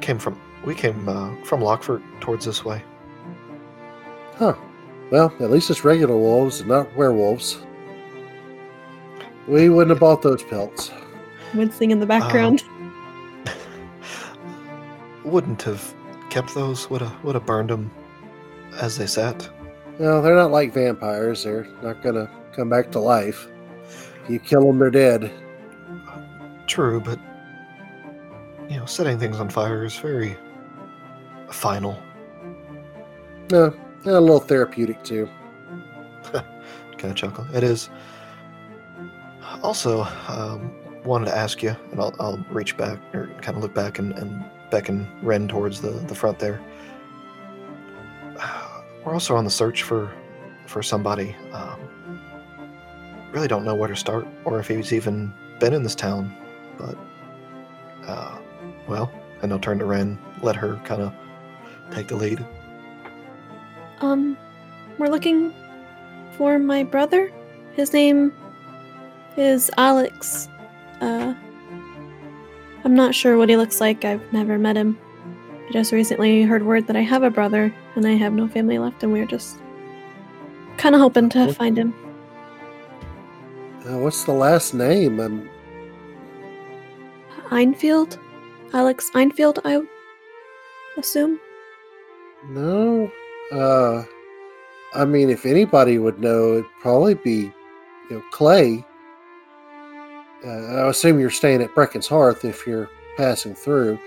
came from we came uh, from Lockford towards this way. Huh. Well, at least it's regular wolves and not werewolves. We wouldn't have bought those pelts. Wincing in the background. Wouldn't have kept those. Would have would have burned them as they sat. No, they're not like vampires. They're not going to come back to life. If you kill them, they're dead. True, but you know, setting things on fire is very final. No, and a little therapeutic too. kind of chuckle. It is. Also, um, wanted to ask you, and I'll, I'll reach back or kind of look back and, and beckon Ren towards the, the front there. We're also on the search for for somebody. Um, really don't know where to start or if he's even been in this town, but uh, well, and I'll turn to Ren, let her kind of take the lead. Um, we're looking for my brother. His name is Alex. Uh, I'm not sure what he looks like. I've never met him. I just recently heard word that I have a brother and I have no family left, and we're just kind of hoping to Okay. find him. Uh, what's the last name? Um, Einfield? Alex Einfield, I assume? No. Uh, I mean, if anybody would know, it'd probably be, you know, Clay. Uh, I assume you're staying at Brecken's Hearth if you're passing through.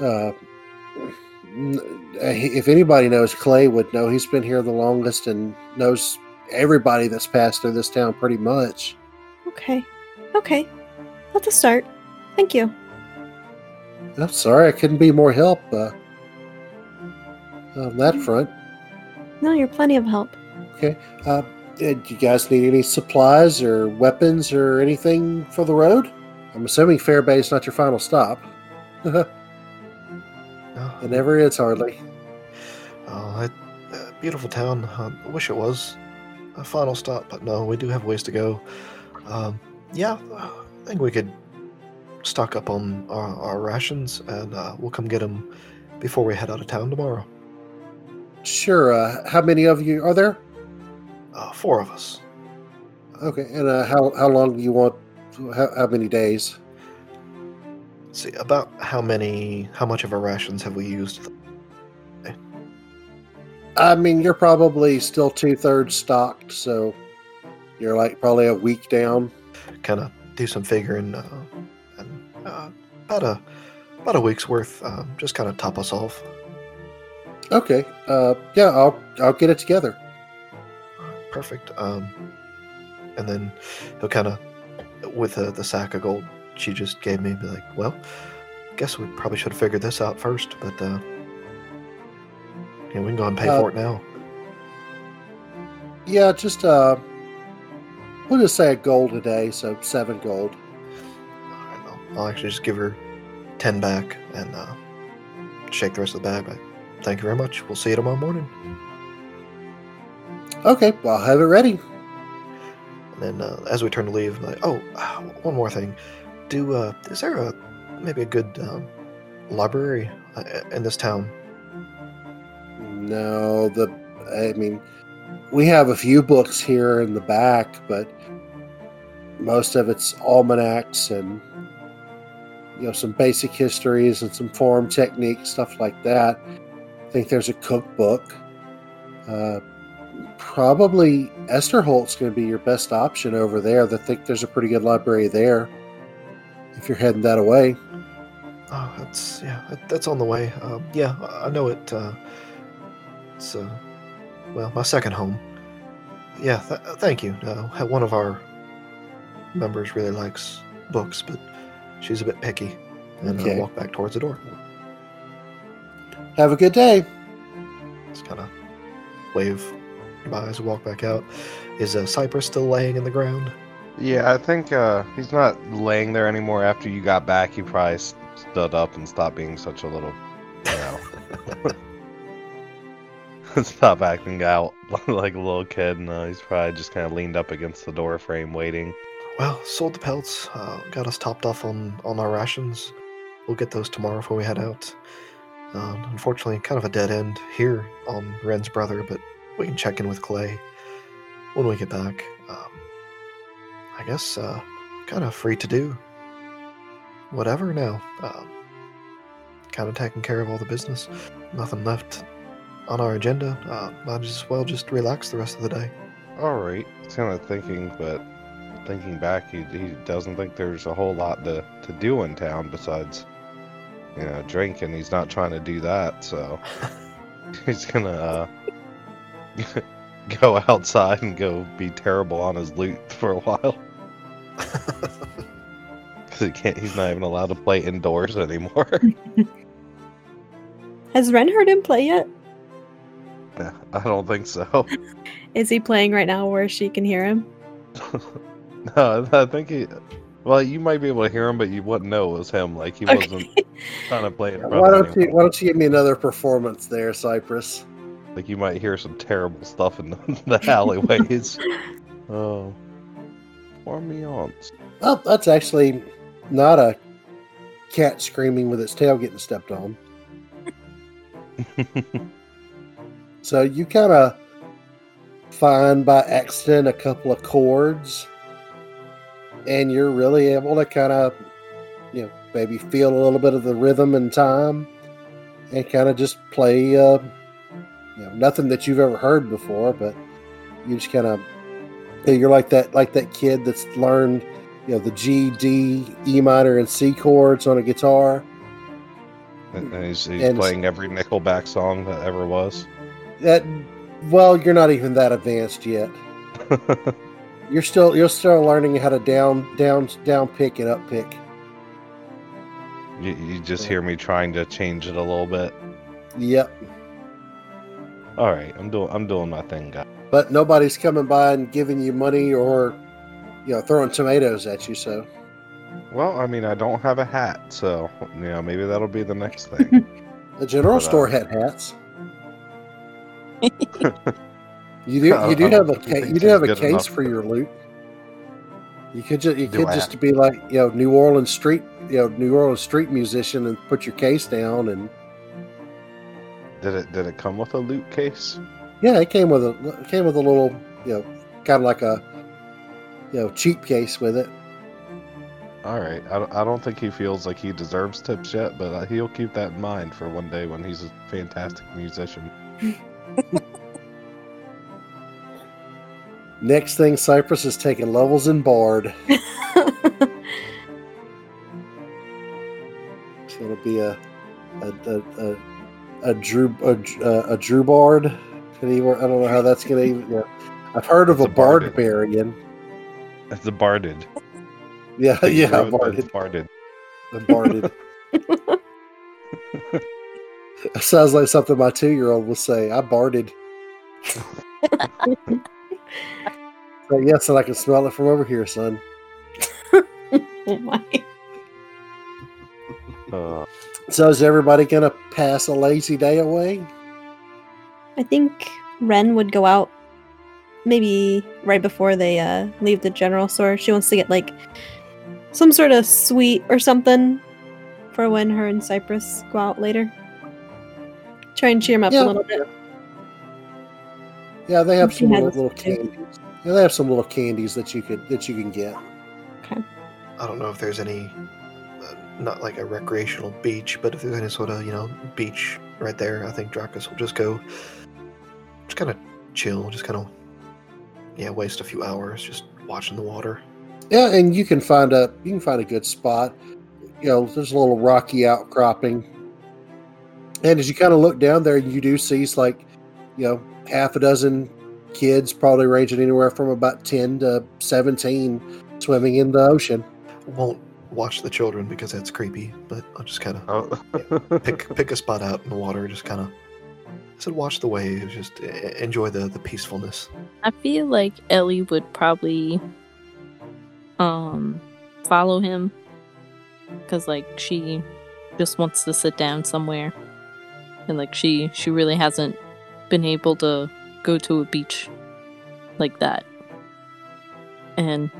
Uh, uh, if anybody knows, Clay would know. He's been here the longest and knows everybody that's passed through this town pretty much. Okay. Okay. That's a start. Thank you. I'm sorry I couldn't be more help uh, on that front. No, you're plenty of help. Okay. Uh, do you guys need any supplies or weapons or anything for the road? I'm assuming Fairbay's is not your final stop. it never is, hardly. Oh, that uh, beautiful town. Uh, I wish it was a final stop, but no, we do have ways to go. Um, yeah, I think we could stock up on our, our rations, and uh, we'll come get them before we head out of town tomorrow. Sure. Uh, how many of you are there? Uh, four of us. Okay. And uh, how how long do you want? How, how many days? Let's see, about how many, how much of our rations have we used? I mean, you're probably still two thirds stocked, so you're like probably a week down. Kind of do some figuring, uh, and uh, about a about a week's worth. Um, just kind of top us off. Okay. Uh, yeah, I'll I'll get it together. Perfect. Um, and then he'll kind of, with uh, the sack of gold she just gave me, be like, "Well, guess we probably should have figured this out first, but uh, yeah, we can go and pay Uh, for it now." Yeah, just uh, we'll just say a gold a day, so seven gold. Right, I'll, I'll actually just give her ten back and uh, shake the rest of the bag. But thank you very much. We'll see you tomorrow morning. Okay, well, I'll have it ready. And then uh, as we turn to leave, like, oh, one more thing. Do uh, is there a maybe a good um, library uh, in this town? No, the I mean, we have a few books here in the back, but most of it's almanacs and you know some basic histories and some form techniques, stuff like that. I think there's a cookbook. Uh, probably Esterholt's going to be your best option over there. I think there's a pretty good library there if you're heading that away. Oh, that's yeah, that's on the way. Um, yeah, I know it. Uh, it's uh, well, my second home. Yeah, th- thank you. Uh, one of our members really likes books, but she's a bit picky, and Okay. I walk back towards the door. Have a good day. Just kind of wave goodbye as we walk back out. Is uh, Cypress still laying in the ground? Yeah, I think uh, he's not laying there anymore. After you got back, he probably s- stood up and stopped being such a little, you know, stop acting out like a little kid. And uh, he's probably just kind of leaned up against the door frame, waiting. Well, sold the pelts. Uh, got us topped off on on our rations. We'll get those tomorrow before we head out. Um, unfortunately, kind of a dead end here on Ren's brother, but we can check in with Clay when we get back. Um, I guess uh, kind of free to do whatever now. Um, kind of taking care of all the business. Nothing left on our agenda. Uh, might as well just relax the rest of the day. All right, it's kind of thinking, but thinking back, he he doesn't think there's a whole lot to to do in town besides, you know, drink, and he's not trying to do that. So he's gonna uh, go outside and go be terrible on his lute for a while. Because he can't, he's not even allowed to play indoors anymore. Has Ren heard him play yet? Yeah, I don't think so. Is he playing right now where she can hear him? no, I think he. Well, you might be able to hear him, but you wouldn't know it was him. Like he Okay. wasn't trying to play it. Why don't you. Why don't you give me another performance there, Cypress? Like you might hear some terrible stuff in the, the alleyways. oh, ambiance. Oh, that's actually not a cat screaming with its tail getting stepped on. So you kind of find by accident a couple of chords, and you're really able to kind of, you know, maybe feel a little bit of the rhythm and time, and kind of just play, uh, you know, nothing that you've ever heard before, but you just kind of, you're like that, like that kid that's learned, you know, the G, D, E minor, and C chords on a guitar. And he's, he's And- playing every Nickelback song that ever was. That, well, you're not even that advanced yet. You're still you're still learning how to down down down pick and up pick. you, you just hear me trying to change it a little bit. Yep. All right, I'm doing I'm doing my thing, guys. But nobody's coming by and giving you money or you know throwing tomatoes at you. So Well, I mean, I don't have a hat, so you know maybe that'll be the next thing. the general But, uh, store had hats. You do you do have a don't ca- you do have a case enough for for- your lute. You could just you Do could I just have- be like you know New Orleans street you know New Orleans street musician and put your case down and did it did it come with a lute case? yeah it came with a it came with a little you know kind of like a you know cheap case with it. All right, I, don't- I don't think he feels like he deserves tips yet, but uh, he'll keep that in mind for one day when he's a fantastic musician. Next thing, Cypress is taking levels in Bard. It's gonna be a a a, a, a Drew a, a, a Drew Bard. Can he, I don't know how that's gonna even. Yeah. I've heard of It's a a barded. Bardbarian. It's a barded. Yeah, Like, yeah, barded, barded. a barded. Sounds like something my two-year-old will say. I barded. so yes, and I can smell it from over here, son. oh my. Uh, So is everybody gonna pass a lazy day away? I think Ren would go out maybe right before they uh, leave the general store. She wants to get like some sort of sweet or something for when her and Cypress go out later. Try and cheer him up Yeah. a little bit. Yeah, they have some little, little candies. Yeah, they have some little candies that you could that you can get. Okay. I don't know if there's any, uh, not like a recreational beach, but if there's any sort of, you know, beach right there, I think Drakas will just go, just kind of chill, just kind of, yeah, waste a few hours just watching the water. Yeah, and you can find a you can find a good spot. You know, there's a little rocky outcropping, and as you kind of look down there, you do see it's like, you know, half a dozen kids, probably ranging anywhere from about ten to seventeen, swimming in the ocean. Won't watch the children because that's creepy, but I'll just kind of oh. pick pick a spot out in the water, just kind of. I said, watch the waves, just e- enjoy the the peacefulness. I feel like Ellie would probably um follow him cuz like she just wants to sit down somewhere. And like she she really hasn't been able to go to a beach like that. And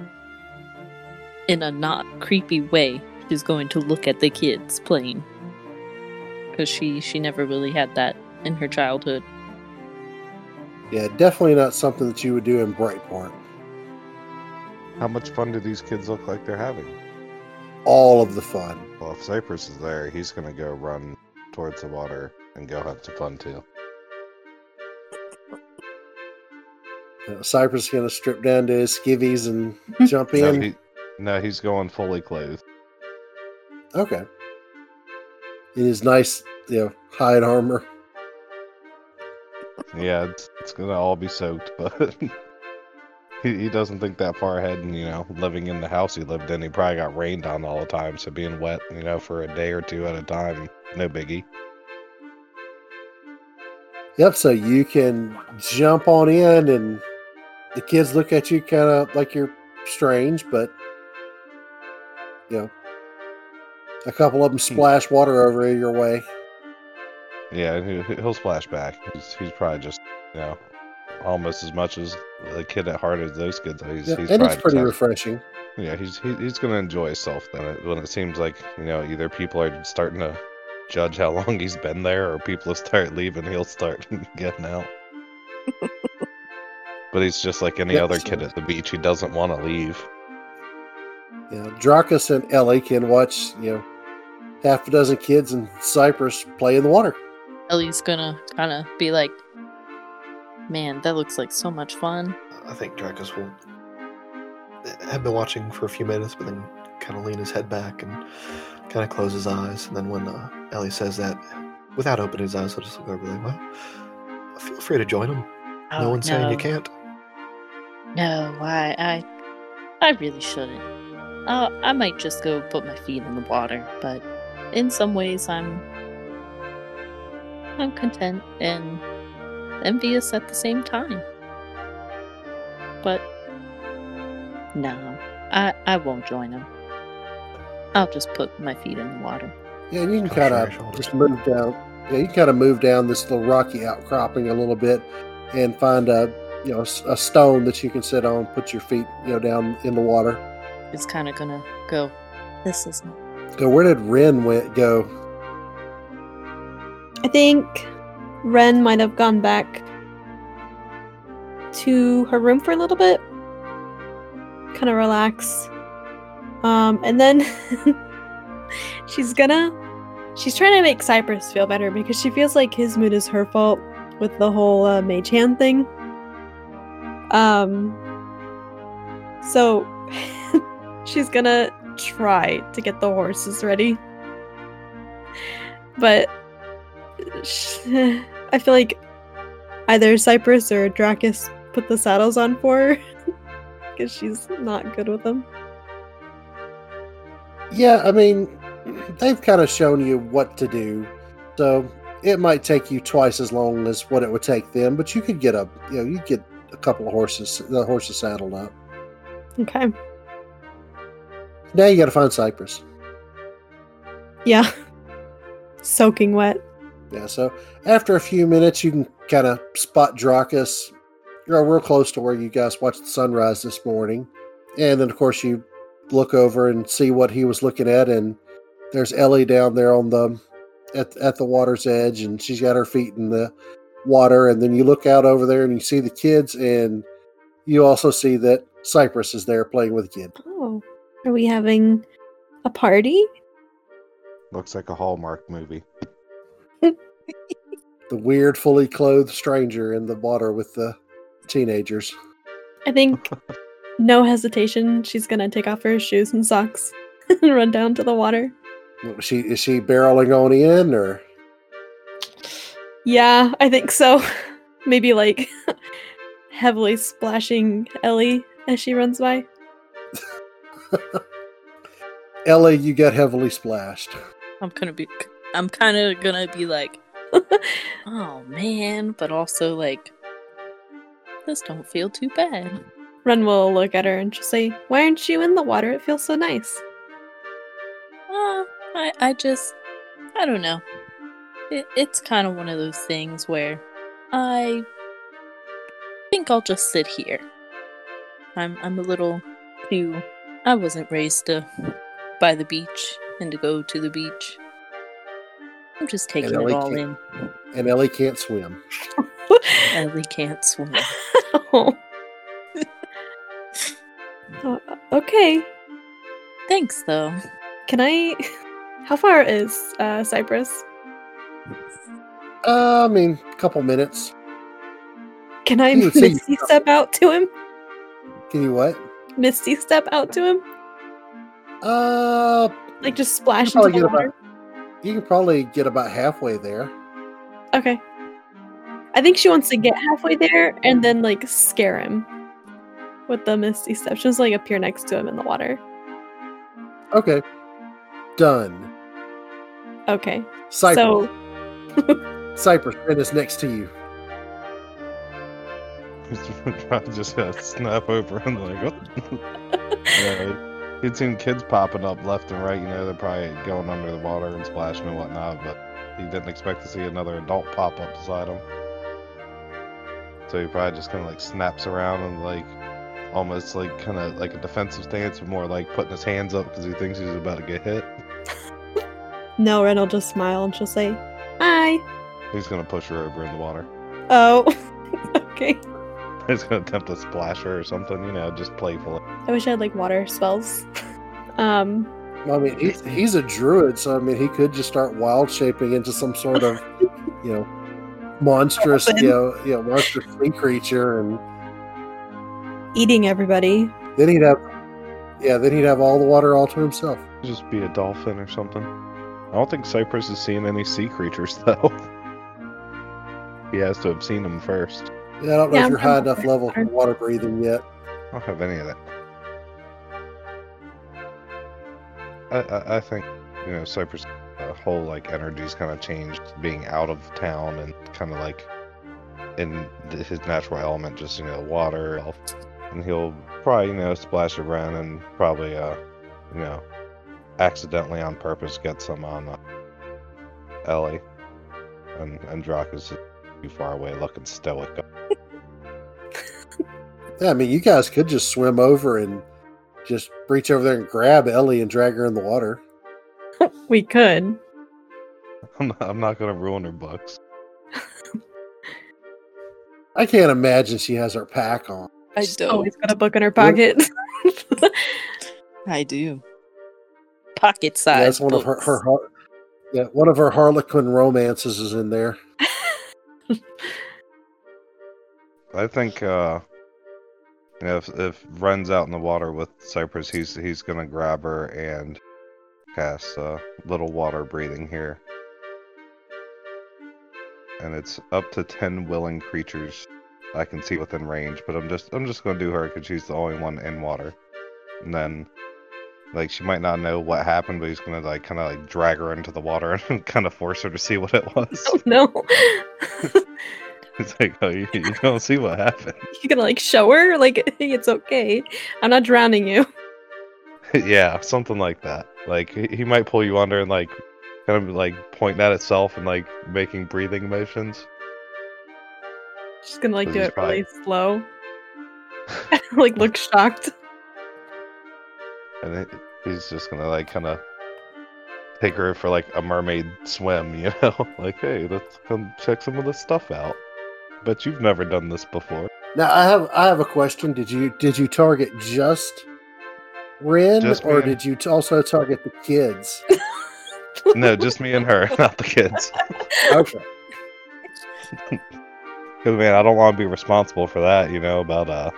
in a not creepy way, she's going to look at the kids playing. Cuz she she never really had that in her childhood. Yeah, definitely not something that you would do in Brightport. How much fun do these kids look like they're having? All of the fun. Well, if Cypress is there, he's gonna go run towards the water and go have some fun too. Uh, Cypress is gonna strip down to his skivvies and jump No, in. he, no, he's going fully clothed. Okay. In his nice, you know, hide armor. Yeah, it's, it's gonna all be soaked, but he, he doesn't think that far ahead. And you know, living in the house he lived in, he probably got rained on all the time. So being wet, you know, for a day or two at a time, no biggie. Yep. So you can jump on in, and the kids look at you kind of like you're strange, but you know, a couple of them hmm. splash water over your way. Yeah, he, he'll splash back. He's, he's probably just you know almost as much as the kid at heart as those kids. He's, Yeah, he's and it's pretty just- refreshing. Yeah, he's he, he's gonna enjoy himself then uh, when it seems like you know either people are starting to judge how long he's been there, or people start leaving, he'll start getting out. but he's just like any Yep, other so- kid at the beach. He doesn't want to leave. Yeah, Drakas and Ellie can watch, you know, half a dozen kids in Cypress play in the water. Ellie's gonna kind of be like, "Man, that looks like so much fun." I think Drakas will have been watching for a few minutes, but then kind of lean his head back and kind of close his eyes. And then when uh, Ellie says that, without opening his eyes, he'll just look over like, well, feel free to join him. no Oh, one's saying you can't. No, I, I, I really shouldn't. Uh, I might just go put my feet in the water, but in some ways, I'm, I'm content and envious at the same time. But no, I, I won't join him. I'll just put my feet in the water. Yeah, you can kind of just move down. Yeah, you can kind of move down this little rocky outcropping a little bit and find a, you know, a stone that you can sit on, put your feet, you know, down in the water. It's kind of gonna go. This is So where did Ren went go? I think Ren might have gone back to her room for a little bit, kind of relax. Um, and then she's gonna, she's trying to make Cypress feel better because she feels like his mood is her fault with the whole uh, mage hand thing. Um, so she's gonna try to get the horses ready, but I feel like either Cypress or Drakas put the saddles on for her because she's not good with them. Yeah, I mean, they've kind of shown you what to do, so it might take you twice as long as what it would take them. But you could get a, you know, you get a couple of horses, the horses saddled up. Okay. Now you got to find Cypress. Yeah. Soaking wet. Yeah, so after a few minutes, you can kind of spot Drakas. You're real close to where you guys watched the sunrise this morning. And then, of course, you look over and see what he was looking at. And there's Ellie down there on the at, at the water's edge, and she's got her feet in the water. And then you look out over there and you see the kids, and you also see that Cypress is there playing with a kid. Oh. Are we having a party? Looks like a Hallmark movie. The weird, fully clothed stranger in the water with the teenagers. I think no hesitation, she's gonna take off her shoes and socks and run down to the water. Is she is she barreling on in or? Yeah, I think so. Maybe like heavily splashing Ellie as she runs by. Ellie, you got heavily splashed. I'm gonna be. I'm kind of gonna be like, oh man, but also like, this don't feel too bad. Ren will look at her and she'll say, Why aren't you in the water? It feels so nice. Uh, I, I just, I don't know. It, it's kind of one of those things where I think I'll just sit here. I'm, I'm a little too. I wasn't raised to by the beach and to go to the beach. I'm just taking it all in. And Ellie can't swim. Ellie can't swim. Oh. Uh, okay. Thanks, though. Can I. How far is uh, Cypress? Uh, I mean, a couple minutes. Can I You would say misty step out to him? Can you what? Misty step out to him? Uh, Like just splash into the get about- water? you can probably get about halfway there. Okay. I think she wants to get halfway there and then like scare him with the misty step. To like appear next to him in the water. Okay. Done. Okay. Cypress. So Cypress, and is next to you. I just gotta snap over and like, yeah, he'd seen kids popping up left and right. You know, they're probably going under the water and splashing and whatnot, but he didn't expect to see another adult pop up beside him. So he probably just kind of like snaps around and like almost like kind of like a defensive stance, but more like putting his hands up because he thinks he's about to get hit. no, Ren will just smile and she'll say, Hi. He's gonna push her over in the water. Oh. okay. He's gonna attempt to splash her or something, you know, just playfully. I wish I had like water spells. um I mean, he's, he's a druid, so I mean, he could just start wild shaping into some sort of, you know, monstrous, you know, you know, monstrous sea creature, and eating everybody. then he'd have, yeah, then he'd have all the water all to himself. Just be a dolphin or something. I don't think Cypress has seen any sea creatures though. He has to have seen them first. Yeah, I don't know Yeah, if you're I'm high fine with enough level for water. water breathing yet. I don't have any of that. I I, I think you know Cypress' uh, whole like energy's kind of changed, being out of town and kind of like in th- his natural element, just you know water, and he'll probably you know splash around and probably uh you know accidentally on purpose get some on uh, Ellie, and and Drakas just too far away, looking stoic. Yeah, I mean, you guys could just swim over and just reach over there and grab Ellie and drag her in the water. We could. I'm not, I'm not gonna ruin her books. I can't imagine she has her pack on. I She's don't. always got a book in her pocket. I do. Pocket size. Yeah, that's one of her, books. her yeah, one of her Harlequin romances is in there. I think uh if if Ren's out in the water with Cypress, he's he's gonna grab her and cast a little water breathing here. And it's up to ten willing creatures I can see within range, but I'm just I'm just gonna do her because she's the only one in water. And then like she might not know what happened, but he's gonna like kind of like drag her into the water and kind of force her to see what it was. oh no. It's like, oh, you, you don't see what happened. You're gonna like show her? Like it's okay. I'm not drowning you. yeah, something like that. Like he might pull you under and like kind of like point at itself and like making breathing motions. She's gonna like do it really slow. like look shocked. And it, he's just gonna like kind of take her for like a mermaid swim, you know? like, hey, let's come check some of this stuff out. Bet you've never done this before. Now, I have I have a question. Did you did you target just Ren, Just or did you also target the kids? No, just me and her, not the kids. Okay. Because man, I don't want to be responsible for that. You know, about uh,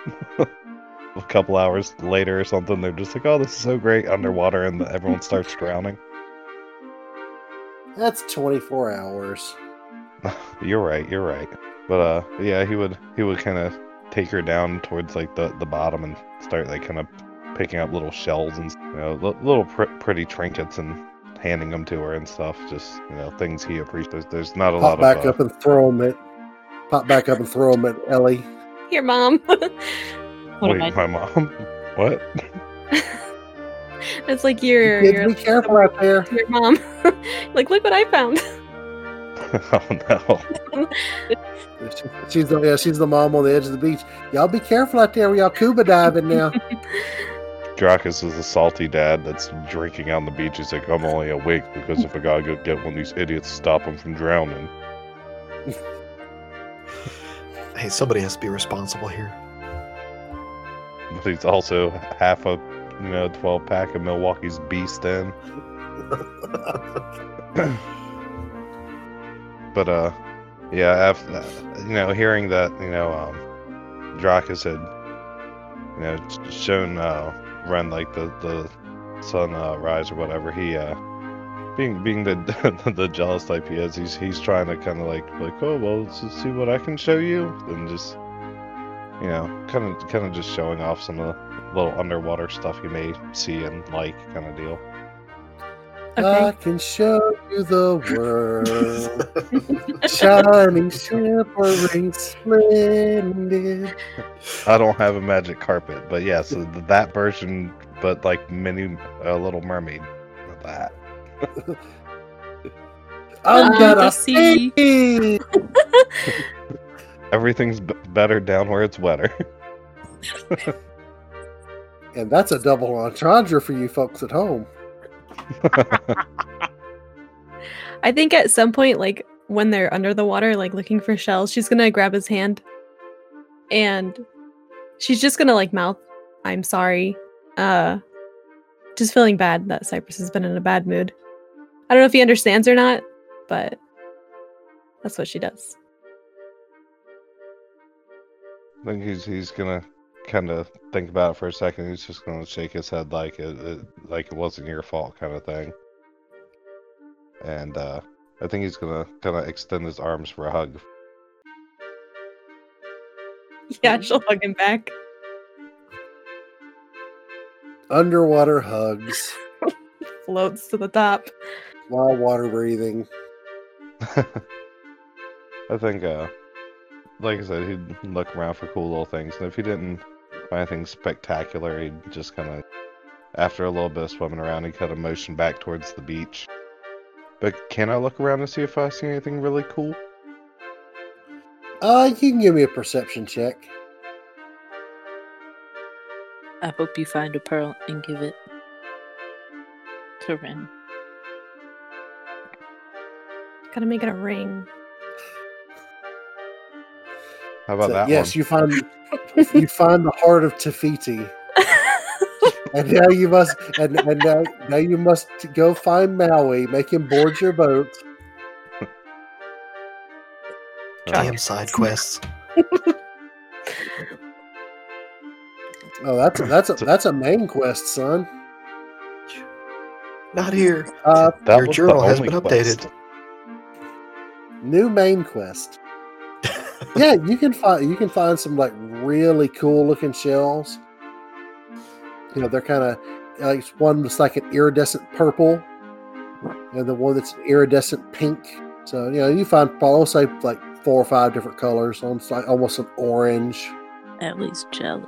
a couple hours later or something, they're just like, "Oh, this is so great underwater," and everyone starts drowning. That's 24 hours. you're right. You're right. But uh, yeah, he would he would kind of take her down towards like the the bottom and start like kind of picking up little shells and you know li- little pr- pretty trinkets and handing them to her and stuff. Just you know things he appreciates. There's not a Pop lot back of uh, up and throw them at. Pop back up and throw them at Ellie. Here, mom. What wait, my mom. What? it's like your Kids, your, be careful out there. your mom. like look what I found. oh no. She's the yeah, she's the mom on the edge of the beach. Y'all be careful out there. We y'all scuba diving now. Drakas is a salty dad that's drinking on the beach. He's like, I'm only awake because if I gotta go get one of these idiots to stop him from drowning. Hey, somebody has to be responsible here. But he's also half a, you know, 12 pack of Milwaukee's Beast in. But, uh, yeah, after, you know, hearing that, you know, um, Drakas had, you know, shown uh, Ren like the the sun uh, rise or whatever. He, uh, being being the the jealous type he is, he's he's trying to kind of like like, oh well, let's see what I can show you, and just, you know, kind of kind of just showing off some of the little underwater stuff you may see and like, kind of deal. Okay. I can show you the world. Shining, shimmering, splendid. I don't have a magic carpet, but yeah, so that version, but like mini uh, Little Mermaid, of that. I'm gonna see. Everything's b- better down where it's wetter. And that's a double entendre for you folks at home. I think at some point, like when they're under the water, like looking for shells, she's gonna grab his hand and she's just gonna like mouth, I'm sorry. Uh just feeling bad that Cypress has been in a bad mood. I don't know if he understands or not, but that's what she does. I think he's he's gonna kind of think about it for a second. He's just gonna shake his head like it, it like it wasn't your fault, kind of thing. And uh, I think he's gonna kind of extend his arms for a hug. Yeah, she'll hug him back. Underwater hugs Floats to the top. while water breathing. I think, uh, like I said, he'd look around for cool little things, and if he didn't find anything spectacular, he'd just kind of, after a little bit of swimming around, he'd kind of motion back towards the beach. But can I look around and see if I see anything really cool? Uh, you can give me a perception check. I hope you find a pearl and give it to Ren. Gotta make it a ring. How about So, that yes, one? you find you find the heart of Te Fiti, and now you must and, and now, now you must go find Maui, make him board your boat. Damn side quests. Oh, that's a, that's a that's a main quest, son. Not here. Uh, Your journal has only been quest. updated. new main quest. Yeah, you can find you can find some like really cool looking shells. You know, they're kind of like one that's like an iridescent purple, and the one that's an iridescent pink. So you know, you find I'll say like four or five different colors. Almost like almost an orange. At least jelly.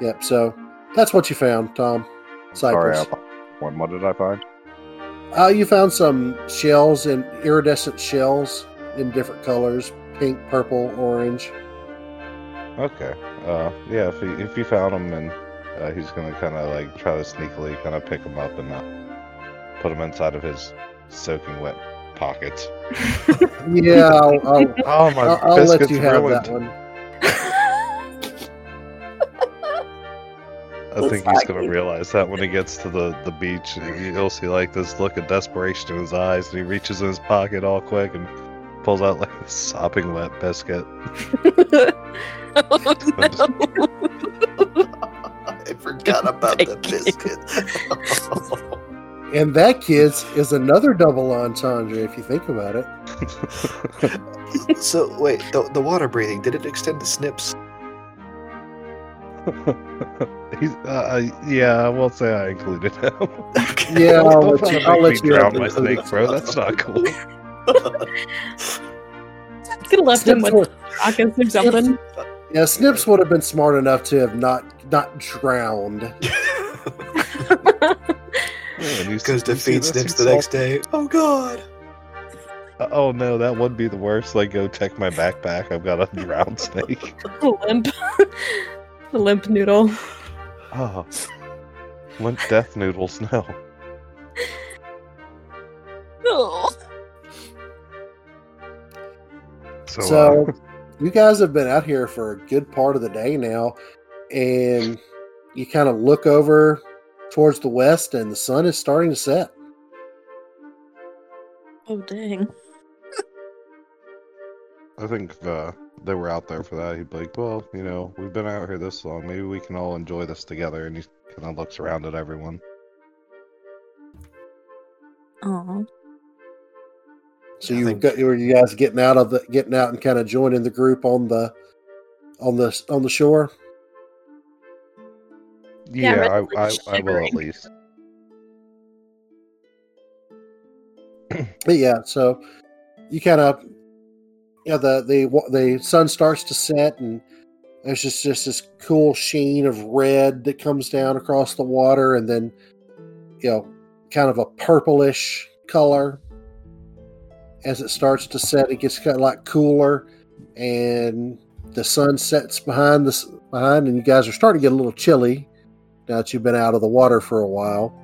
Yep. So that's what you found, Tom. Sorry, Cypress. I, one. What did I find? Uh, you found some shells and iridescent shells in different colors: pink, purple, orange. Okay. Uh, yeah. If he if you found him, and uh, he's gonna kind of like try to sneakily kind of pick him up and uh, put him inside of his soaking wet pockets. Yeah, I'll, I'll, Oh my I'll, I'll let biscuits you have ruined. that one. I think he's gonna realize that when he gets to the, the beach, he'll see like this look of desperation in his eyes, and he reaches in his pocket all quick and pulls out like a sopping wet biscuit. oh no! I forgot about the biscuit. And that, kids, is another double entendre if you think about it. so wait, the, the water breathing did it extend to snips? he's uh, yeah, I won't say I included him. Yeah, I'll Don't let you. I'll let you drown my snake, bro. That's not cool. Could have left him with would, rockets or something. yeah, Snips would have been smart enough to have not not drowned. Man, you Goes to you feed snips He's the next day. Oh god. Uh, Oh no, that would be the worst. Like, go check my backpack. I've got a drowned snake. limp. a limp noodle. Oh, limp death noodles. No. No. So, So, uh, you guys have been out here for a good part of the day now, and you kind of look over towards the west, and the sun is starting to set. Oh dang. I think if uh, they were out there for that, he'd be like, "Well, you know, we've been out here this long. Maybe we can all enjoy this together." And he kind of looks around at everyone. Aw. So you think- were you guys getting out of the getting out and kind of joining the group on the on the on the shore? Yeah, Yeah, Red's, I, I, I will at least. But yeah, so you kind of yeah the the the sun starts to set and there's just just this cool sheen of red that comes down across the water and then you know kind of a purplish color as it starts to set it gets kind of like cooler and the sun sets behind this behind and you guys are starting to get a little chilly now that you've been out of the water for a while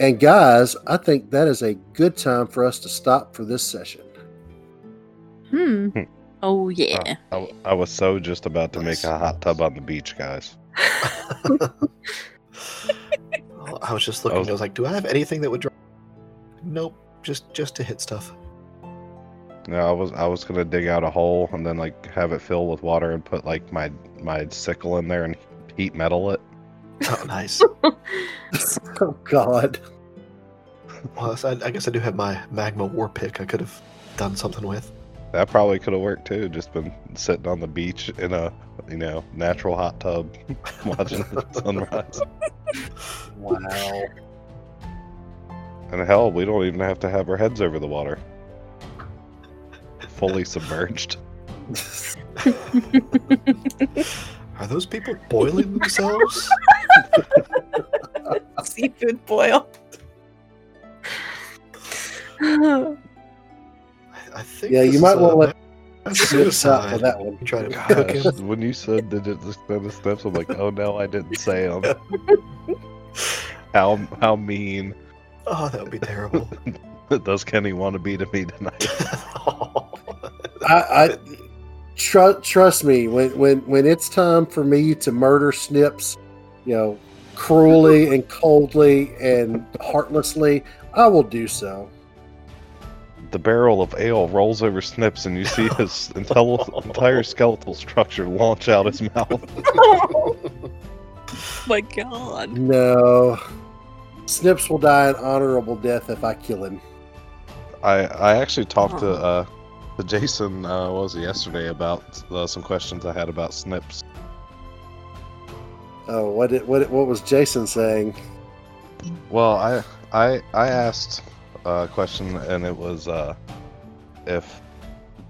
and guys, I think that is a good time for us to stop for this session. Hmm. Oh yeah. I, I- I was so just about to make a hot tub on the beach, guys. Well, I was just looking. was- I was like, "Do I have anything that would dry?" Nope, just just to hit stuff. No, I was I was gonna dig out a hole and then like have it fill with water and put like my my sickle in there and heat metal it. Oh, nice. Oh God! well, I, I guess I do have my magma war pick. I could have done something with. That probably could have worked too. Just been sitting on the beach in a you know natural hot tub, watching the sunrise. Wow. And hell, we don't even have to have our heads over the water. Fully submerged. Are those people boiling themselves? Seafood boil. I, I think. Yeah, you might want to let mass Snips out for suicide. that one. Try to Gosh, when you said that it just the steps, I'm like, oh no, I didn't say them. how how mean Oh, that would be terrible. does Kenny want to be to me tonight? I, I tr- trust me when when when it's time for me to murder Snips, you know, cruelly and coldly and heartlessly, I will do so. the barrel of ale rolls over Snips, and you see his entel- entire skeletal structure launch out his mouth. oh my god. No, Snips will die an honorable death if I kill him. I I actually talked to uh to Jason uh what was it yesterday about uh, some questions I had about Snips. Oh, what did, what what was Jason saying? Well, I I I asked a question and it was uh if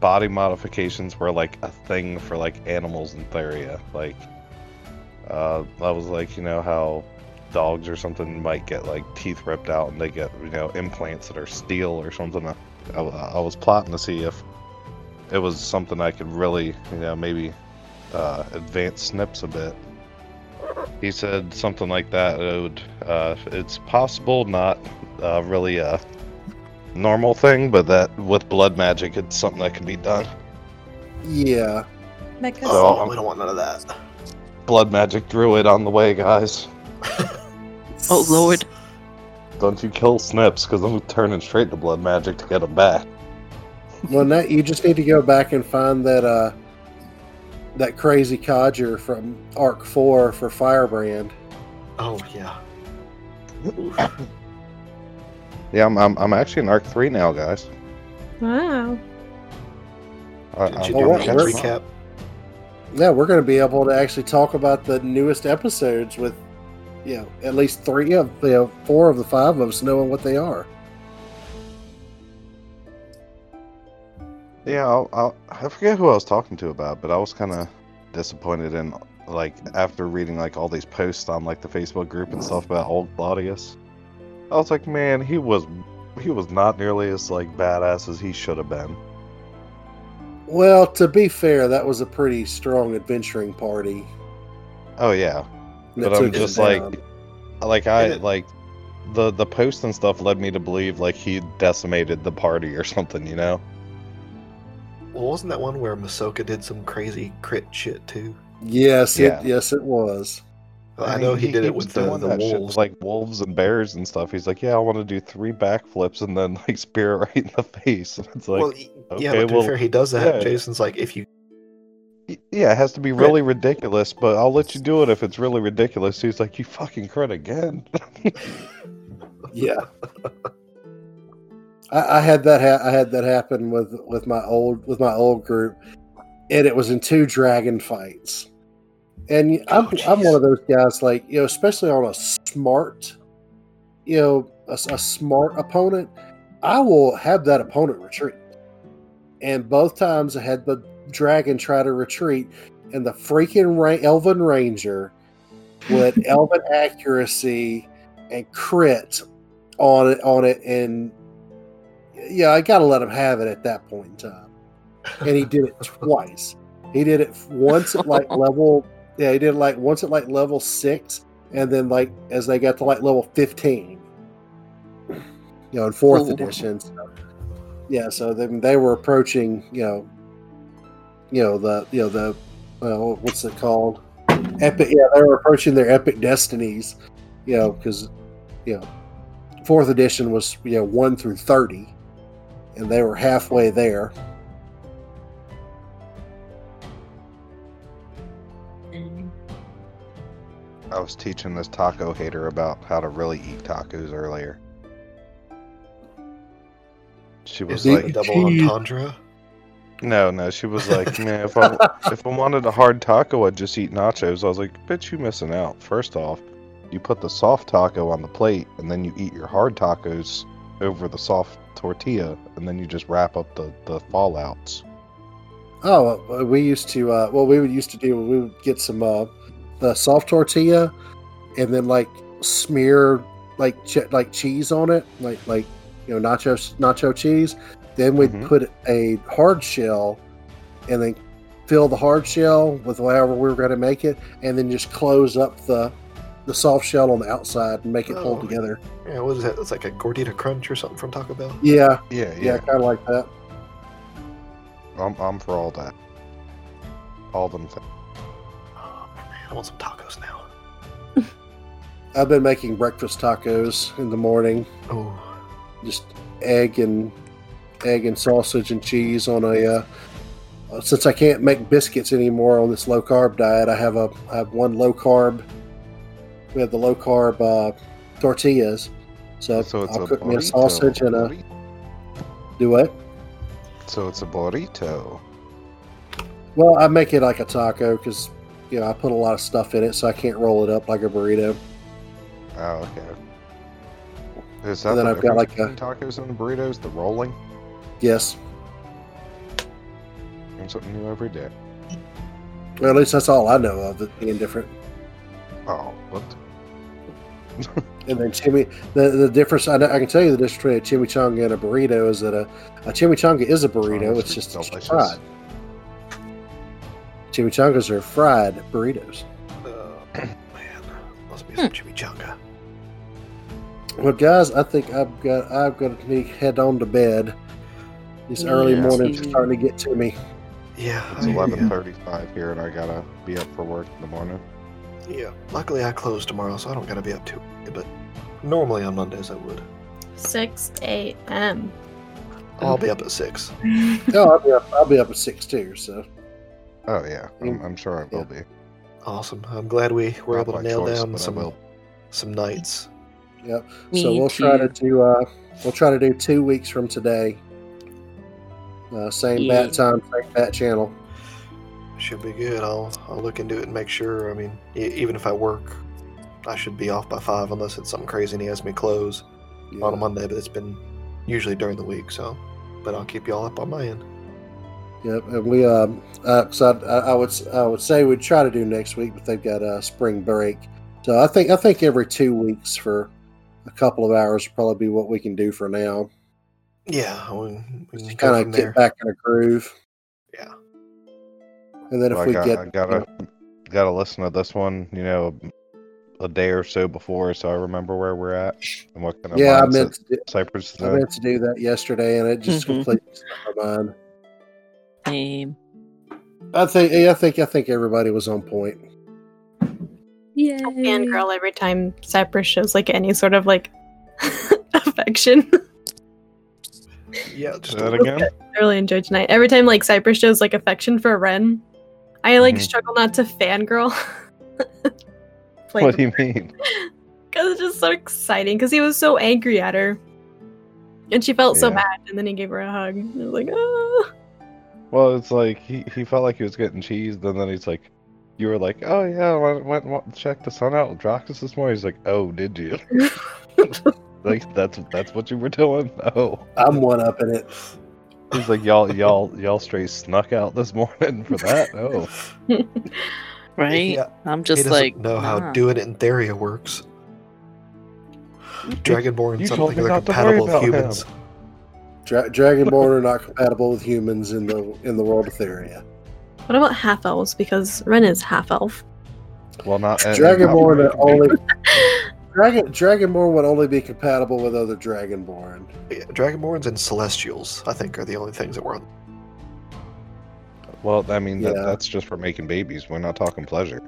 body modifications were like a thing for like animals in Theria. Like uh I was like, you know how dogs or something might get like teeth ripped out and they get, you know, implants that are steel or something. I, I, I was plotting to see if it was something I could really, you know, maybe uh advance snips a bit. He said something like that. It would, uh, it's possible, not uh, really a normal thing, but that with blood magic, it's something that can be done. Yeah, oh, um, we don't want none of that. Blood magic druid on the way, guys. Oh lord. Don't you kill Snips, because I'm turning straight to blood magic to get him back. Well, now you just need to go back and find that uh that crazy codger from Arc Four for Firebrand. Oh yeah. Yeah, I'm, I'm, I'm actually in Arc 3 now, guys. Wow. I, Did you do what- a recap? Yeah, we're going to be able to actually talk about the newest episodes with, you know, at least three of you know four of the five of us knowing what they are. Yeah, I'll, I'll, I forget who I was talking to about, but I was kind of disappointed in like after reading like all these posts on like the Facebook group and stuff about old Claudius. I was like, man, he was he was not nearly as like badass as he should have been. Well, to be fair, that was a pretty strong adventuring party. Oh yeah, but I'm just like, down. like I like the the posts and stuff led me to believe like he decimated the party or something, you know? Well, wasn't that one where Masoka did some crazy crit shit too? yes, Yeah. it, yes, it was. I know he, did it was with the, doing the that shit wolves. like wolves and bears and stuff. He's like, yeah, I want to do three backflips and then like spear it right in the face. And it's like, well, y- yeah, okay, but to well, be fair, he does that. yeah. Jason's like, if you y- yeah, it has to be really ridiculous, but I'll let you do it if it's really ridiculous. He's like, you fucking crit again. Yeah. I, I had that. Ha- I had that happen with with my old with my old group, and it was in two dragon fights. And I'm Oh, I'm one of those guys, like you know, especially on a smart, you know, a, a smart opponent. I will have that opponent retreat. And both times I had the dragon try to retreat, and the freaking ra- Elven Ranger with Elven accuracy and crit on it on it and yeah i gotta let him have it at that point in time. And he did it twice. He did it once at like level yeah he did it like once at like level six and then like as they got to like level 15 you know in fourth edition so, yeah so then they were approaching you know you know the you know the uh, what's it called epic yeah they were approaching their epic destinies you know because you know fourth edition was you know 1 through 30 and they were halfway there. I was teaching this taco hater about how to really eat tacos earlier. She was is like, double "Cheese." entendre? No, no. She was like, man, if I if I wanted a hard taco, I'd just eat nachos. I was like, bitch, you missing out. First off, you put the soft taco on the plate, and then you eat your hard tacos over the soft tortilla, and then you just wrap up the the fallouts. oh we used to uh what we would used to do we would get some uh the soft tortilla and then like smear like ch- like cheese on it like like you know nacho nacho cheese then we'd Mhm. put a hard shell and then fill the hard shell with whatever we were going to make it and then just close up the the soft shell on the outside and make it hold Oh. together Yeah, what is that? It's like a gordita crunch or something from Taco Bell. yeah Yeah, yeah, yeah. kind of like that I'm I'm for all that. All them things. Oh, man, I want some tacos now. i've been making breakfast tacos in the morning Oh, just egg and egg and sausage and cheese on a uh, since I can't make biscuits anymore on this low carb diet, I have a I have one low carb. We have the low carb uh, tortillas, so, So I'll cook me a sausage and a Burrito. do what? So it's a burrito. Well, I make it like a taco because you know I put a lot of stuff in it, so I can't roll it up like a burrito. Oh, okay. Is that And then the I've got, like, a- tacos and burritos? The rolling? Yes, Learn something new every day. well at least that's all I know of it being different. Oh, what? And then chimi, the the difference I, know, I can tell you the difference between a chimichanga and a burrito is that a, a chimichanga is a burrito. Chimichangas It's just it's delicious. fried. Chimichangas are fried burritos. uh, man, must be some chimichanga. Well, guys, I think I've got I've got to head on to bed. These early Yeah. mornings are starting to get to me. Yeah, It's I hear ya. eleven thirty-five here, and I gotta be up for work in the morning. Yeah, luckily I close tomorrow, so I don't gotta be up too. early, But normally on Mondays I would. 6 a.m. I'll be up at six. No, I'll be up. I'll be up at six too. So Oh yeah, I'm, Mm. I'm sure I will be. Awesome. I'm glad we were Not able to nail choice, down some some nights. yep. Me so we'll try to do uh we'll try to do two weeks from today. Uh, same Yeah. bat time, same bat channel. Should be good. I'll I'll look into it and make sure. I mean, e- even if I work, I should be off by five unless it's something crazy and he has me close Yeah. on a Monday. But it's been usually during the week, so. But I'll keep y'all up on my end. Yep, and we um, uh, so I, I, I would s- I would say we'd try to do next week, but they've got a spring break, so I think I think every two weeks for a couple of hours would probably be what we can do for now. Yeah, we, we can Kind from of there. get back in a groove, Yeah. and then if Well, we I, got, get I gotta gotta listen to this one, you know, a day or so before, so I remember where we're at and what kind of yeah, I meant to do, Cypress is I meant to do that yesterday, and it just completely slipped my mind. Same. I think I think I think everybody was on point. Yay. fangirl every time Cypress shows like any sort of like affection. Yeah, just that again? I really enjoyed tonight. Every time like Cypress shows like affection for Ren, I like Mhm. struggle not to fangirl. What do you mean? Because it's just so exciting. Because he was so angry at her, and she felt so bad, and then he gave her a hug. I was like, oh. Well, it's like he, he felt like he was getting cheesed, and then he's like, you were like, oh yeah, I went, went, went check the sun out with Drakas this morning. He's like, oh, did you? like that's that's what you were doing? Oh, I'm one up in it. he's like, y'all y'all y'all straight snuck out this morning for that? Oh, Right? Yeah, I'm just doesn't like, know how nah. doing it in Theria works. Dragonborn you some told think me are not to worry compatible with about him. humans. Dra- Dragonborn are not compatible with humans in the in the world of Theria. What about half elves? Because Ren is half elf. well not and- and Dragonborn not- are only Dragon Dragonborn would only be compatible with other Dragonborn. Yeah, Dragonborns and Celestials, I think, are the only things that were on. Well, I mean that, Yeah. that's just for making babies. We're not talking pleasure.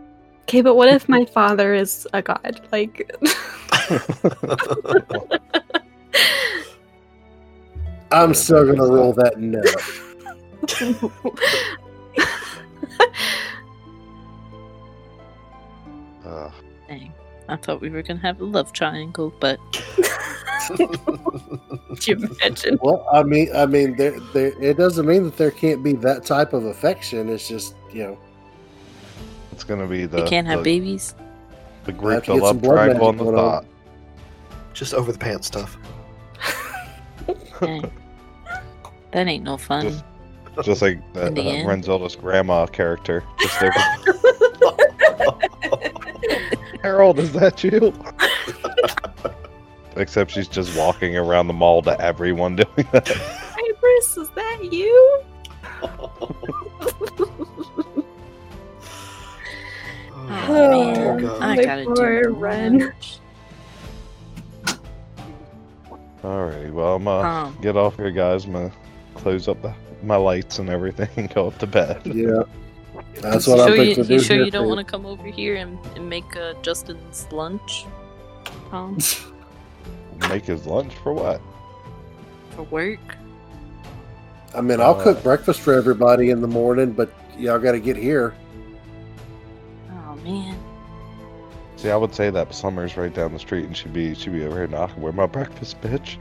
Okay, but what if my father is a god? Like, I'm still gonna roll that no. Uh, Dang. I thought we were gonna have a love triangle, but Could you imagine? Well, I mean, I mean, there, there. It doesn't mean that there can't be that type of affection. It's just you know, it's gonna be the they can't have the, babies. the have group, to the love triangle, magic and the thought. Just over the pants stuff. That ain't no fun. Just- Just like uh, the uh. Renselda's grandma character. Just over. Harold, is that you? Except she's just walking around the mall to everyone doing that. Cypress, is that you? Oh, Oh. God. I my gotta poor do Ren. lunch. Alrighty, well, I'm uh, Um. get off here, guys. I'm gonna close up the, my lights and everything and go up to bed. yeah. That's You what sure I'm you, thinking to you do sure here you don't want to come over here and, and make uh, Justin's lunch? Make his lunch for what? for work? I mean, I'll Uh, cook breakfast for everybody in the morning, but y'all got to get here. Oh man. See, I would say that Summer's right down the street, and she'd be she'd be over here knocking. Where my breakfast, bitch?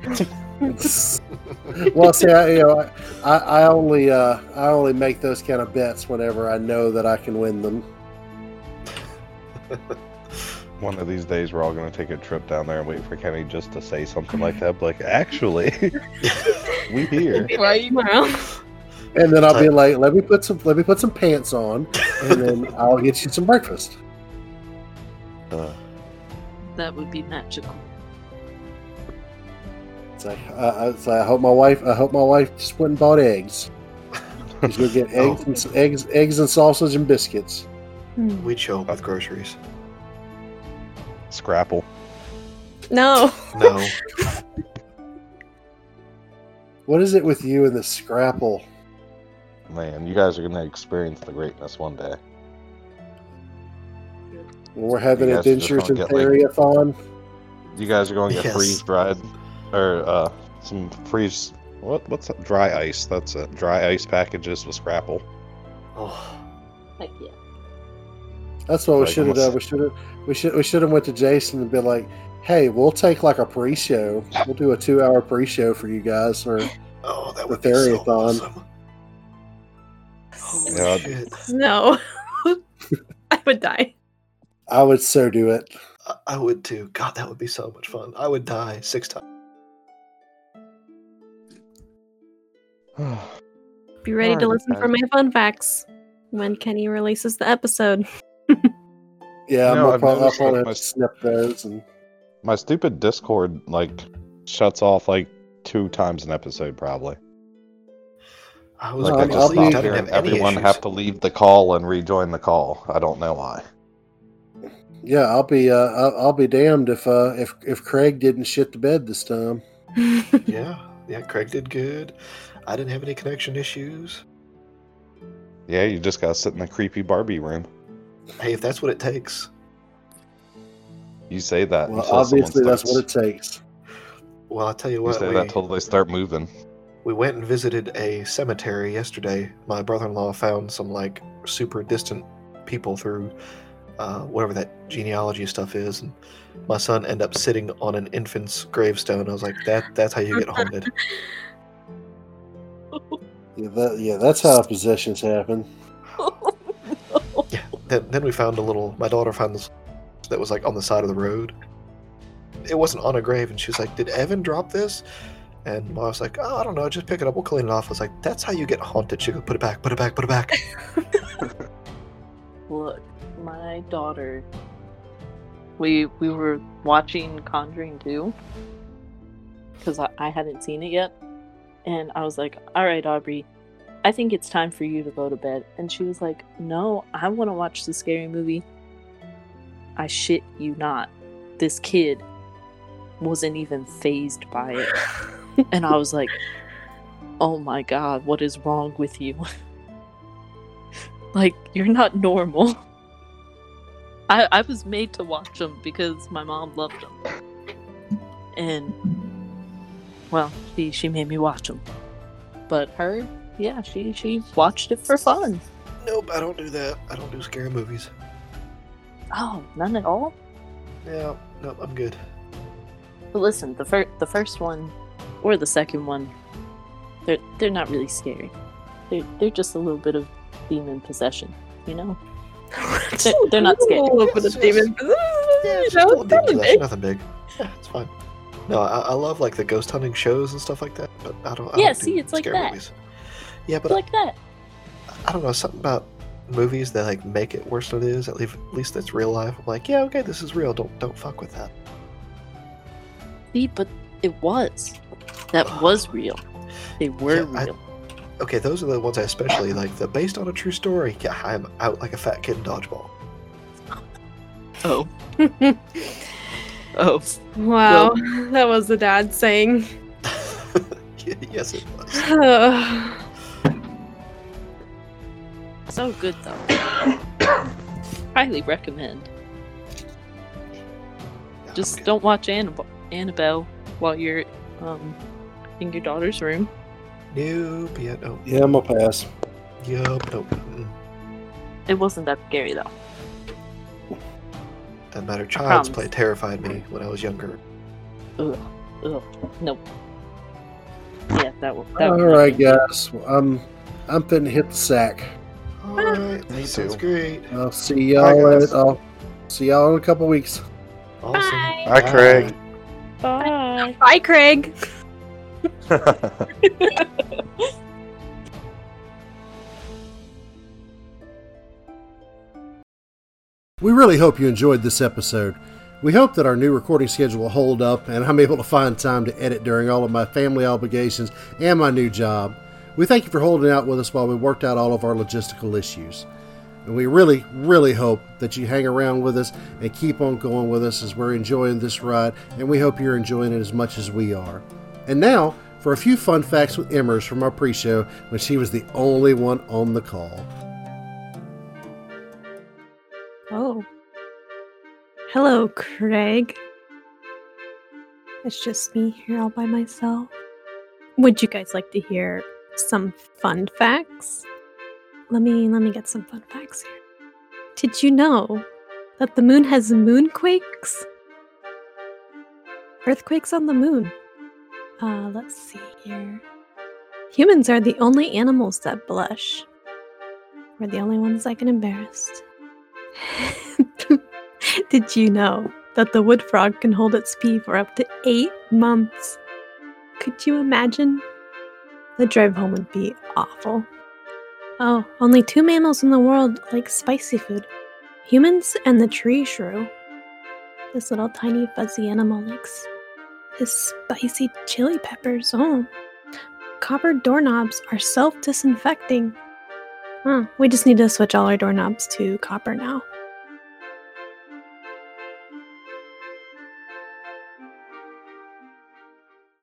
well, see, I, you know, I, I only uh, I only make those kind of bets whenever I know that I can win them. One of these days, we're all gonna take a trip down there and wait for Kenny just to say something like that. Like, actually, we here. Right. Tomorrow. And then I'll be like, let me put some let me put some pants on, and then I'll get you some breakfast. Uh, That would be magical. It's like, uh, it's like I hope my wife I hope my wife just went and bought eggs. She's gonna get eggs, Oh. and, eggs, eggs and sausage and biscuits. Hmm. We show up with groceries. Scrapple. No. No. What is it with you and the scrapple? Man, you guys are gonna experience the greatness one day. When we're having You guys are just adventures in gonna like- You guys are going to get Yes. freeze dried, or uh, some freeze. What? What's that? Dry ice. That's it. Dry ice packages with Scrapple. Oh, Heck yeah. That's what we should have done. We should have we should we should have went to Jason and been like, "Hey, we'll take like a pre-show. We'll do a two-hour pre-show for you guys." Or oh, that The would be so awesome. Holy Yeah. shit. No. I would die. I would so do it. I- I would too. God, that would be so much fun. I would die six times. Be ready to Alright, listen for my fun facts when Kenny releases the episode. Yeah, No, I'm I've gonna probably, I'll probably my- snip those. And My stupid Discord like shuts off like two times an episode, probably. I was Like I about to I'll just sleep. be- I stop didn't hearing have everyone issues. have to leave the call and rejoin the call. I don't know why. Yeah, I'll be uh, I'll, I'll be damned if uh, if if Craig didn't shit the bed this time. Yeah, yeah. Craig did good. I didn't have any connection issues. Yeah, you just gotta sit in the creepy Barbie room. Hey, if that's what it takes. You say that. Well, until someone obviously, that's what it takes. Well, I'll tell you what. You what. say we, that till they start moving. we went and visited a cemetery yesterday. My brother-in-law found some like super distant people through uh, whatever that genealogy stuff is, and my son ended up sitting on an infant's gravestone. I was like, "That that's how you get haunted." Yeah, that, yeah, that's how possessions happen. Yeah. Then, then we found a little. My daughter found this that was like on the side of the road. It wasn't on a grave, and she was like, "Did Evan drop this?" And I was like, "Oh, I don't know. Just pick it up. We'll clean it off." I was like, "That's how you get haunted." She go, "Put it back. Put it back. Put it back." Look, my daughter. We we were watching Conjuring 2 because I, I hadn't seen it yet, and I was like, "All right, Aubrey, I think it's time for you to go to bed." And she was like, "No, I want to watch the scary movie." I shit you not, this kid wasn't even phased by it, and I was like, "Oh my god, what is wrong with you?" Like, you're not normal. I, I was made to watch them because my mom loved them. And, well, she, she made me watch them. But her, yeah, she, she watched it for fun. Nope, I don't do that. I don't do scary movies. Oh, none at all? Yeah, nope, I'm good. But listen, the, fir- the first one, or the second one, they're, they're not really scary. They're, they're just a little bit of demon possession, you know? They're, they're not scared. A little bit of demon. Yeah, it's No, just a little it's demon nothing big. nothing big. Yeah, it's fine. No, I, I love like the ghost hunting shows and stuff like that, but I don't. I Yeah, don't do see, it's like that. Movies. Yeah, but like that. I don't know something about movies that like make it worse than it is. At least, at least it's real life. I'm like, yeah, okay, this is real. Don't don't fuck with that. See, but it was. That was real. They were Yeah, real. Okay, those are the ones I especially like. The based on a true story. Yeah, I'm out like a fat kid in dodgeball. Oh. oh. Wow, that was the dad saying. yes, it was. So good though. Highly recommend. Yeah, Just okay. don't watch Annab- Annabelle while you're um in your daughter's room. Nope. Yeah. No. Yeah, I'm gonna pass. Yup. Nope. It wasn't that scary though. Doesn't matter. Child's. Play terrified me when I was younger. Ugh. Ugh. Nope. Yeah, that was. That All was right, guys. Well, I'm I'm finna hit the sack. All right. Ah. Me Sounds too. great. I'll see y'all. guys. At, I'll uh, see y'all in a couple weeks. Awesome. Hi, Craig. Bye. Bye, Craig. We really hope you enjoyed this episode. We hope that our new recording schedule will hold up and I'm able to find time to edit during all of my family obligations and my new job. We thank you for holding out with us while we worked out all of our logistical issues. And we really, really hope that you hang around with us and keep on going with us as we're enjoying this ride, and we hope you're enjoying it as much as we are. And now, for a few fun facts with Emmers from our pre show when she was the only one on the call. Oh. Hello, Craig. It's just me here all by myself. Would you guys like to hear some fun facts? Let me let me get some fun facts here. Did you know that the moon has moonquakes? Earthquakes on the moon. Uh, let's see here. Humans are the only animals that blush. We're the only ones that get embarrassed. Did you know that the wood frog can hold its pee for up to eight months? Could you imagine? The drive home would be awful. Oh, only two mammals in the world like spicy food humans and the tree shrew. This little tiny fuzzy animal likes his spicy chili peppers. Oh. Copper doorknobs are self disinfecting. Huh, we just need to switch all our doorknobs to copper now.